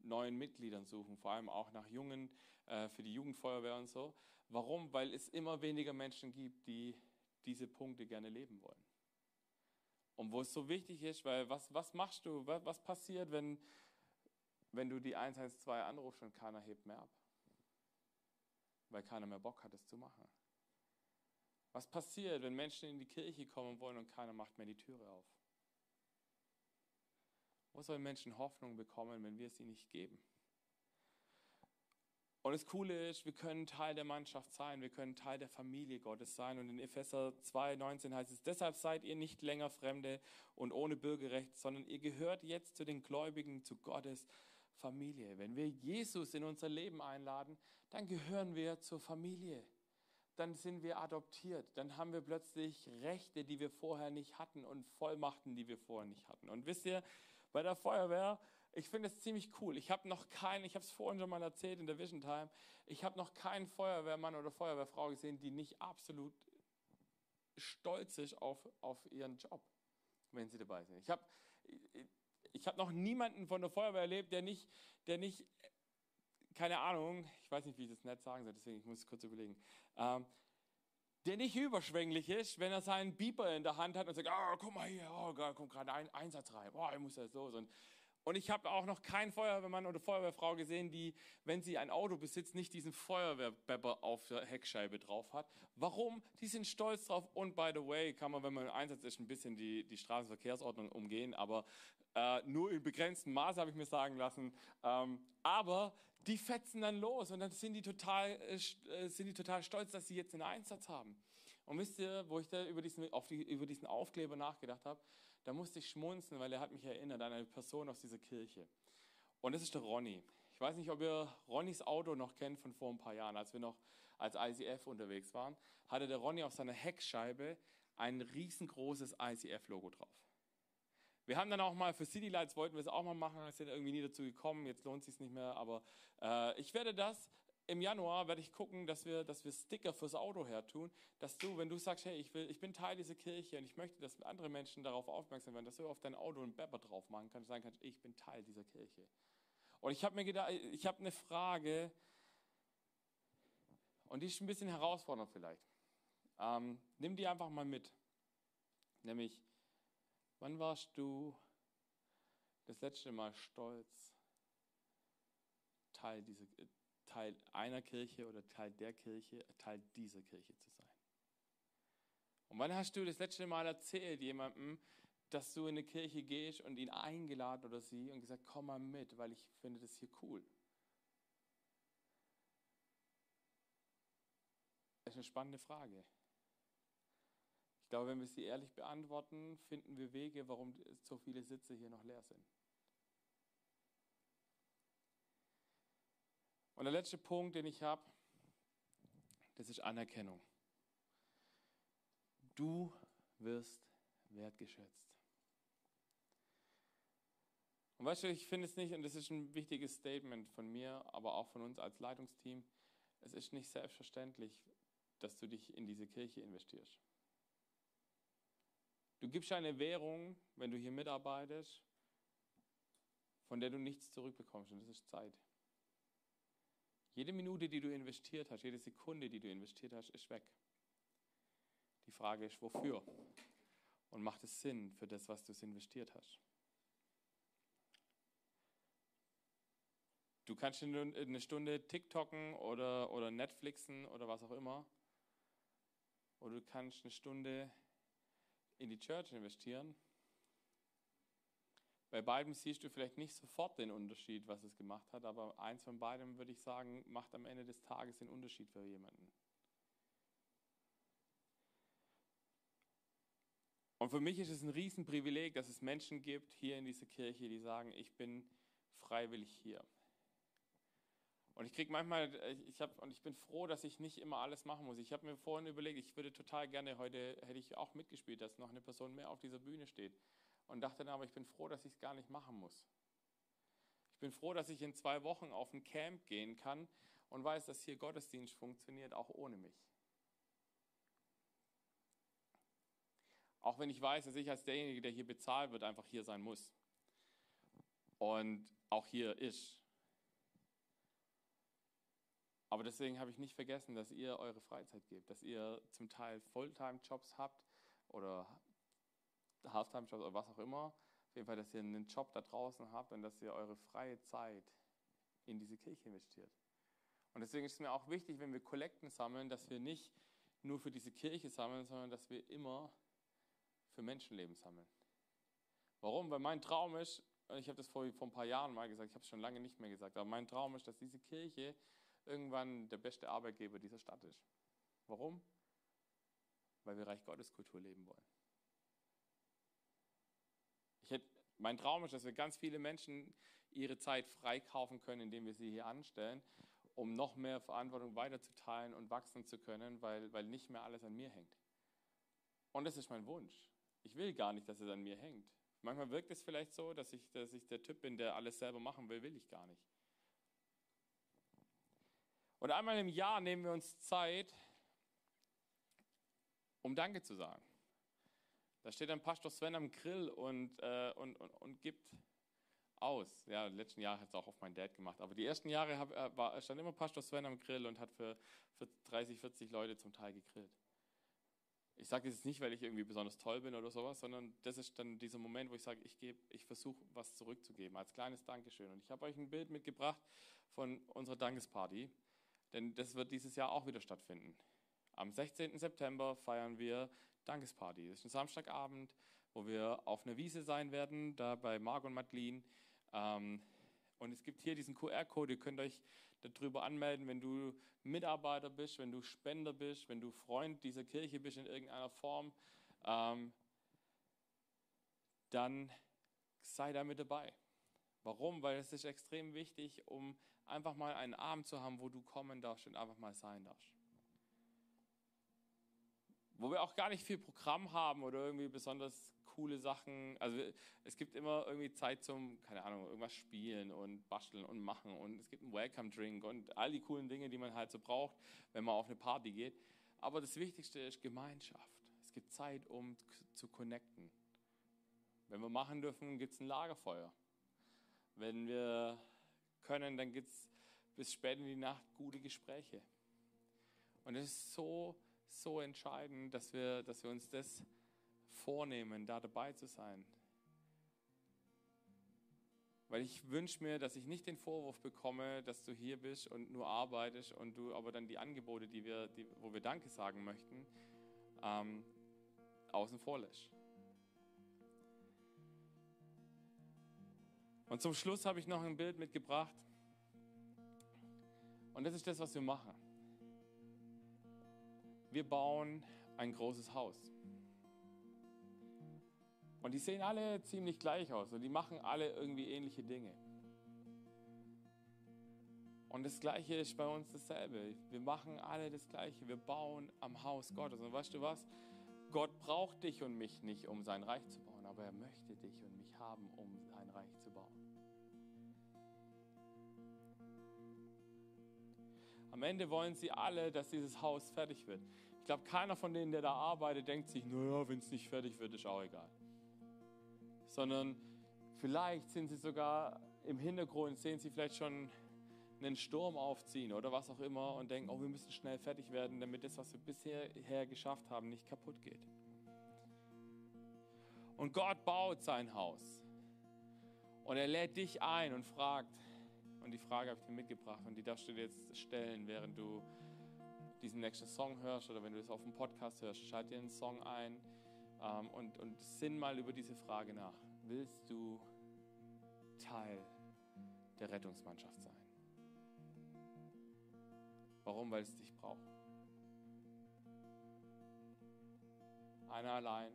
neuen Mitgliedern suchen, vor allem auch nach Jungen äh, für die Jugendfeuerwehr und so. Warum? Weil es immer weniger Menschen gibt, die diese Punkte gerne leben wollen. Und wo es so wichtig ist, weil was, was machst du, was, was passiert, wenn, wenn du die 112 anrufst und keiner hebt mehr ab? Weil keiner mehr Bock hat, es zu machen. Was passiert, wenn Menschen in die Kirche kommen wollen und keiner macht mehr die Türe auf? Wo sollen Menschen Hoffnung bekommen, wenn wir ihnen nicht geben? Und das Coole ist, wir können Teil der Mannschaft sein, wir können Teil der Familie Gottes sein. Und in Epheser 2,19 heißt es, deshalb seid ihr nicht länger Fremde und ohne Bürgerrecht, sondern ihr gehört jetzt zu den Gläubigen, zu Gottes Familie. Wenn wir Jesus in unser Leben einladen, dann gehören wir zur Familie. Dann sind wir adoptiert. Dann haben wir plötzlich Rechte, die wir vorher nicht hatten und Vollmachten, die wir vorher nicht hatten. Und wisst ihr, bei der Feuerwehr, ich finde es ziemlich cool. Ich habe noch keinen, ich habe es vorhin schon mal erzählt in der Vision Time, ich habe noch keinen Feuerwehrmann oder Feuerwehrfrau gesehen, die nicht absolut stolz ist auf, auf ihren Job, wenn sie dabei sind. Ich habe ich hab noch niemanden von der Feuerwehr erlebt, der nicht, der nicht, keine Ahnung, ich weiß nicht, wie ich das nett sagen soll, deswegen ich muss es kurz überlegen, ähm, der nicht überschwänglich ist, wenn er seinen Beeper in der Hand hat und sagt, oh, guck mal hier, oh, kommt gerade ein Einsatz rein, oh, ich muss ja so. Und und ich habe auch noch keinen Feuerwehrmann oder Feuerwehrfrau gesehen, die, wenn sie ein Auto besitzt, nicht diesen Feuerwehrbepper auf der Heckscheibe drauf hat. Warum? Die sind stolz drauf. Und by the way, kann man, wenn man im Einsatz ist, ein bisschen die, die Straßenverkehrsordnung umgehen. Aber äh, nur in begrenztem Maße habe ich mir sagen lassen. Ähm, aber die fetzen dann los und dann sind die total, äh, äh, sind die total stolz, dass sie jetzt einen Einsatz haben. Und wisst ihr, wo ich da über diesen, auf die, über diesen Aufkleber nachgedacht habe? da musste ich schmunzeln, weil er hat mich erinnert an eine Person aus dieser Kirche. Und das ist der Ronny. Ich weiß nicht, ob ihr Ronnys Auto noch kennt von vor ein paar Jahren, als wir noch als ICF unterwegs waren, hatte der Ronny auf seiner Heckscheibe ein riesengroßes ICF-Logo drauf. Wir haben dann auch mal für City Lights wollten wir es auch mal machen, sind irgendwie nie dazu gekommen, jetzt lohnt es sich nicht mehr, aber äh, ich werde das im Januar werde ich gucken, dass wir, dass wir Sticker fürs Auto her tun, dass du, wenn du sagst, hey, ich, will, ich bin Teil dieser Kirche und ich möchte, dass andere Menschen darauf aufmerksam werden, dass du auf dein Auto einen Bepper drauf machen kannst, sagen kannst, ich bin Teil dieser Kirche. Und ich habe mir gedacht, ich habe eine Frage und die ist ein bisschen herausfordernd vielleicht. Ähm, nimm die einfach mal mit. Nämlich, wann warst du das letzte Mal stolz, Teil dieser, Teil einer Kirche oder Teil der Kirche, Teil dieser Kirche zu sein. Und wann hast du das letzte Mal erzählt jemandem, dass du in eine Kirche gehst und ihn eingeladen oder sie und gesagt, komm mal mit, weil ich finde das hier cool. Das ist eine spannende Frage. Ich glaube, wenn wir sie ehrlich beantworten, finden wir Wege, warum so viele Sitze hier noch leer sind. Und der letzte Punkt, den ich habe, das ist Anerkennung. Du wirst wertgeschätzt. Und weißt du, ich finde es nicht, und das ist ein wichtiges Statement von mir, aber auch von uns als Leitungsteam, es ist nicht selbstverständlich, dass du dich in diese Kirche investierst. Du gibst eine Währung, wenn du hier mitarbeitest, von der du nichts zurückbekommst, und das ist Zeit. Jede Minute, die du investiert hast, jede Sekunde, die du investiert hast, ist weg. Die Frage ist, wofür? Und macht es Sinn für das, was du investiert hast? Du kannst eine Stunde TikToken oder, oder Netflixen oder was auch immer. Oder du kannst eine Stunde in die Church investieren bei beidem siehst du vielleicht nicht sofort den Unterschied, was es gemacht hat, aber eins von beidem würde ich sagen, macht am Ende des Tages den Unterschied für jemanden. Und für mich ist es ein Riesenprivileg, dass es Menschen gibt hier in dieser Kirche, die sagen, ich bin freiwillig hier. Und ich kriege manchmal, ich hab, und ich bin froh, dass ich nicht immer alles machen muss. Ich habe mir vorhin überlegt, ich würde total gerne, heute hätte ich auch mitgespielt, dass noch eine Person mehr auf dieser Bühne steht. Und dachte dann aber, ich bin froh, dass ich es gar nicht machen muss. Ich bin froh, dass ich in zwei Wochen auf ein Camp gehen kann und weiß, dass hier Gottesdienst funktioniert, auch ohne mich. Auch wenn ich weiß, dass ich als derjenige, der hier bezahlt wird, einfach hier sein muss. Und auch hier ist. Aber deswegen habe ich nicht vergessen, dass ihr eure Freizeit gebt, dass ihr zum Teil Fulltime-Jobs habt oder Halftime-Jobs oder was auch immer. Auf jeden Fall, dass ihr einen Job da draußen habt und dass ihr eure freie Zeit in diese Kirche investiert. Und deswegen ist es mir auch wichtig, wenn wir Kollekten sammeln, dass wir nicht nur für diese Kirche sammeln, sondern dass wir immer für Menschenleben sammeln. Warum? Weil mein Traum ist, ich habe das vor, vor ein paar Jahren mal gesagt, ich habe es schon lange nicht mehr gesagt, aber mein Traum ist, dass diese Kirche irgendwann der beste Arbeitgeber dieser Stadt ist. Warum? Weil wir Reich Gottes Kultur leben wollen. Hätte, mein Traum ist, dass wir ganz viele Menschen ihre Zeit freikaufen können, indem wir sie hier anstellen, um noch mehr Verantwortung weiterzuteilen und wachsen zu können, weil, weil nicht mehr alles an mir hängt. Und das ist mein Wunsch. Ich will gar nicht, dass es an mir hängt. Manchmal wirkt es vielleicht so, dass ich, dass ich der Typ bin, der alles selber machen will, will ich gar nicht. Und einmal im Jahr nehmen wir uns Zeit, um Danke zu sagen. Da steht dann Pastor Sven am Grill und, äh, und, und, und gibt aus. Ja, im letzten Jahr hat es auch auf meinen Dad gemacht. Aber die ersten Jahre hab, äh, war, stand immer Pastor Sven am Grill und hat für, für 30, 40 Leute zum Teil gegrillt. Ich sage das jetzt nicht, weil ich irgendwie besonders toll bin oder sowas, sondern das ist dann dieser Moment, wo ich sage, ich, ich versuche was zurückzugeben als kleines Dankeschön. Und ich habe euch ein Bild mitgebracht von unserer Dankesparty, denn das wird dieses Jahr auch wieder stattfinden. Am 16. September feiern wir Dankesparty. Das ist ein Samstagabend, wo wir auf einer Wiese sein werden, da bei Marc und Madeline. Ähm, und es gibt hier diesen QR-Code, ihr könnt euch darüber anmelden, wenn du Mitarbeiter bist, wenn du Spender bist, wenn du Freund dieser Kirche bist in irgendeiner Form, ähm, dann sei da mit dabei. Warum? Weil es ist extrem wichtig, um einfach mal einen Abend zu haben, wo du kommen darfst und einfach mal sein darfst. Wo wir auch gar nicht viel Programm haben oder irgendwie besonders coole Sachen. Also es gibt immer irgendwie Zeit zum, keine Ahnung, irgendwas spielen und basteln und machen. Und es gibt einen Welcome-Drink und all die coolen Dinge, die man halt so braucht, wenn man auf eine Party geht. Aber das Wichtigste ist Gemeinschaft. Es gibt Zeit, um zu connecten. Wenn wir machen dürfen, gibt es ein Lagerfeuer. Wenn wir können, dann gibt es bis spät in die Nacht gute Gespräche. Und es ist so, so entscheidend, dass wir, dass wir uns das vornehmen, da dabei zu sein. Weil ich wünsche mir, dass ich nicht den Vorwurf bekomme, dass du hier bist und nur arbeitest und du aber dann die Angebote, die wir, die, wo wir Danke sagen möchten, ähm, außen vor lässt. Und zum Schluss habe ich noch ein Bild mitgebracht. Und das ist das, was wir machen. Wir bauen ein großes Haus. Und die sehen alle ziemlich gleich aus und die machen alle irgendwie ähnliche Dinge. Und das Gleiche ist bei uns dasselbe. Wir machen alle das Gleiche. Wir bauen am Haus Gottes. Und weißt du was? Gott braucht dich und mich nicht, um sein Reich zu bauen, aber er möchte dich und mich haben, um sein Reich zu bauen. Am Ende wollen sie alle, dass dieses Haus fertig wird. Ich glaube, keiner von denen, der da arbeitet, denkt sich, naja, wenn es nicht fertig wird, ist auch egal sondern vielleicht sind sie sogar im Hintergrund, sehen sie vielleicht schon einen Sturm aufziehen oder was auch immer und denken, oh, wir müssen schnell fertig werden, damit das, was wir bisher geschafft haben, nicht kaputt geht. Und Gott baut sein Haus. Und er lädt dich ein und fragt, und die Frage habe ich dir mitgebracht und die darfst du dir jetzt stellen, während du diesen nächsten Song hörst oder wenn du es auf dem Podcast hörst, schalt dir einen Song ein ähm, und, und sinn mal über diese Frage nach. Willst du Teil der Rettungsmannschaft sein? Warum? Weil es dich braucht. Einer allein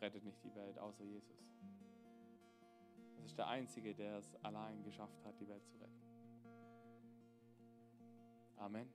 rettet nicht die Welt, außer Jesus. Das ist der Einzige, der es allein geschafft hat, die Welt zu retten. Amen.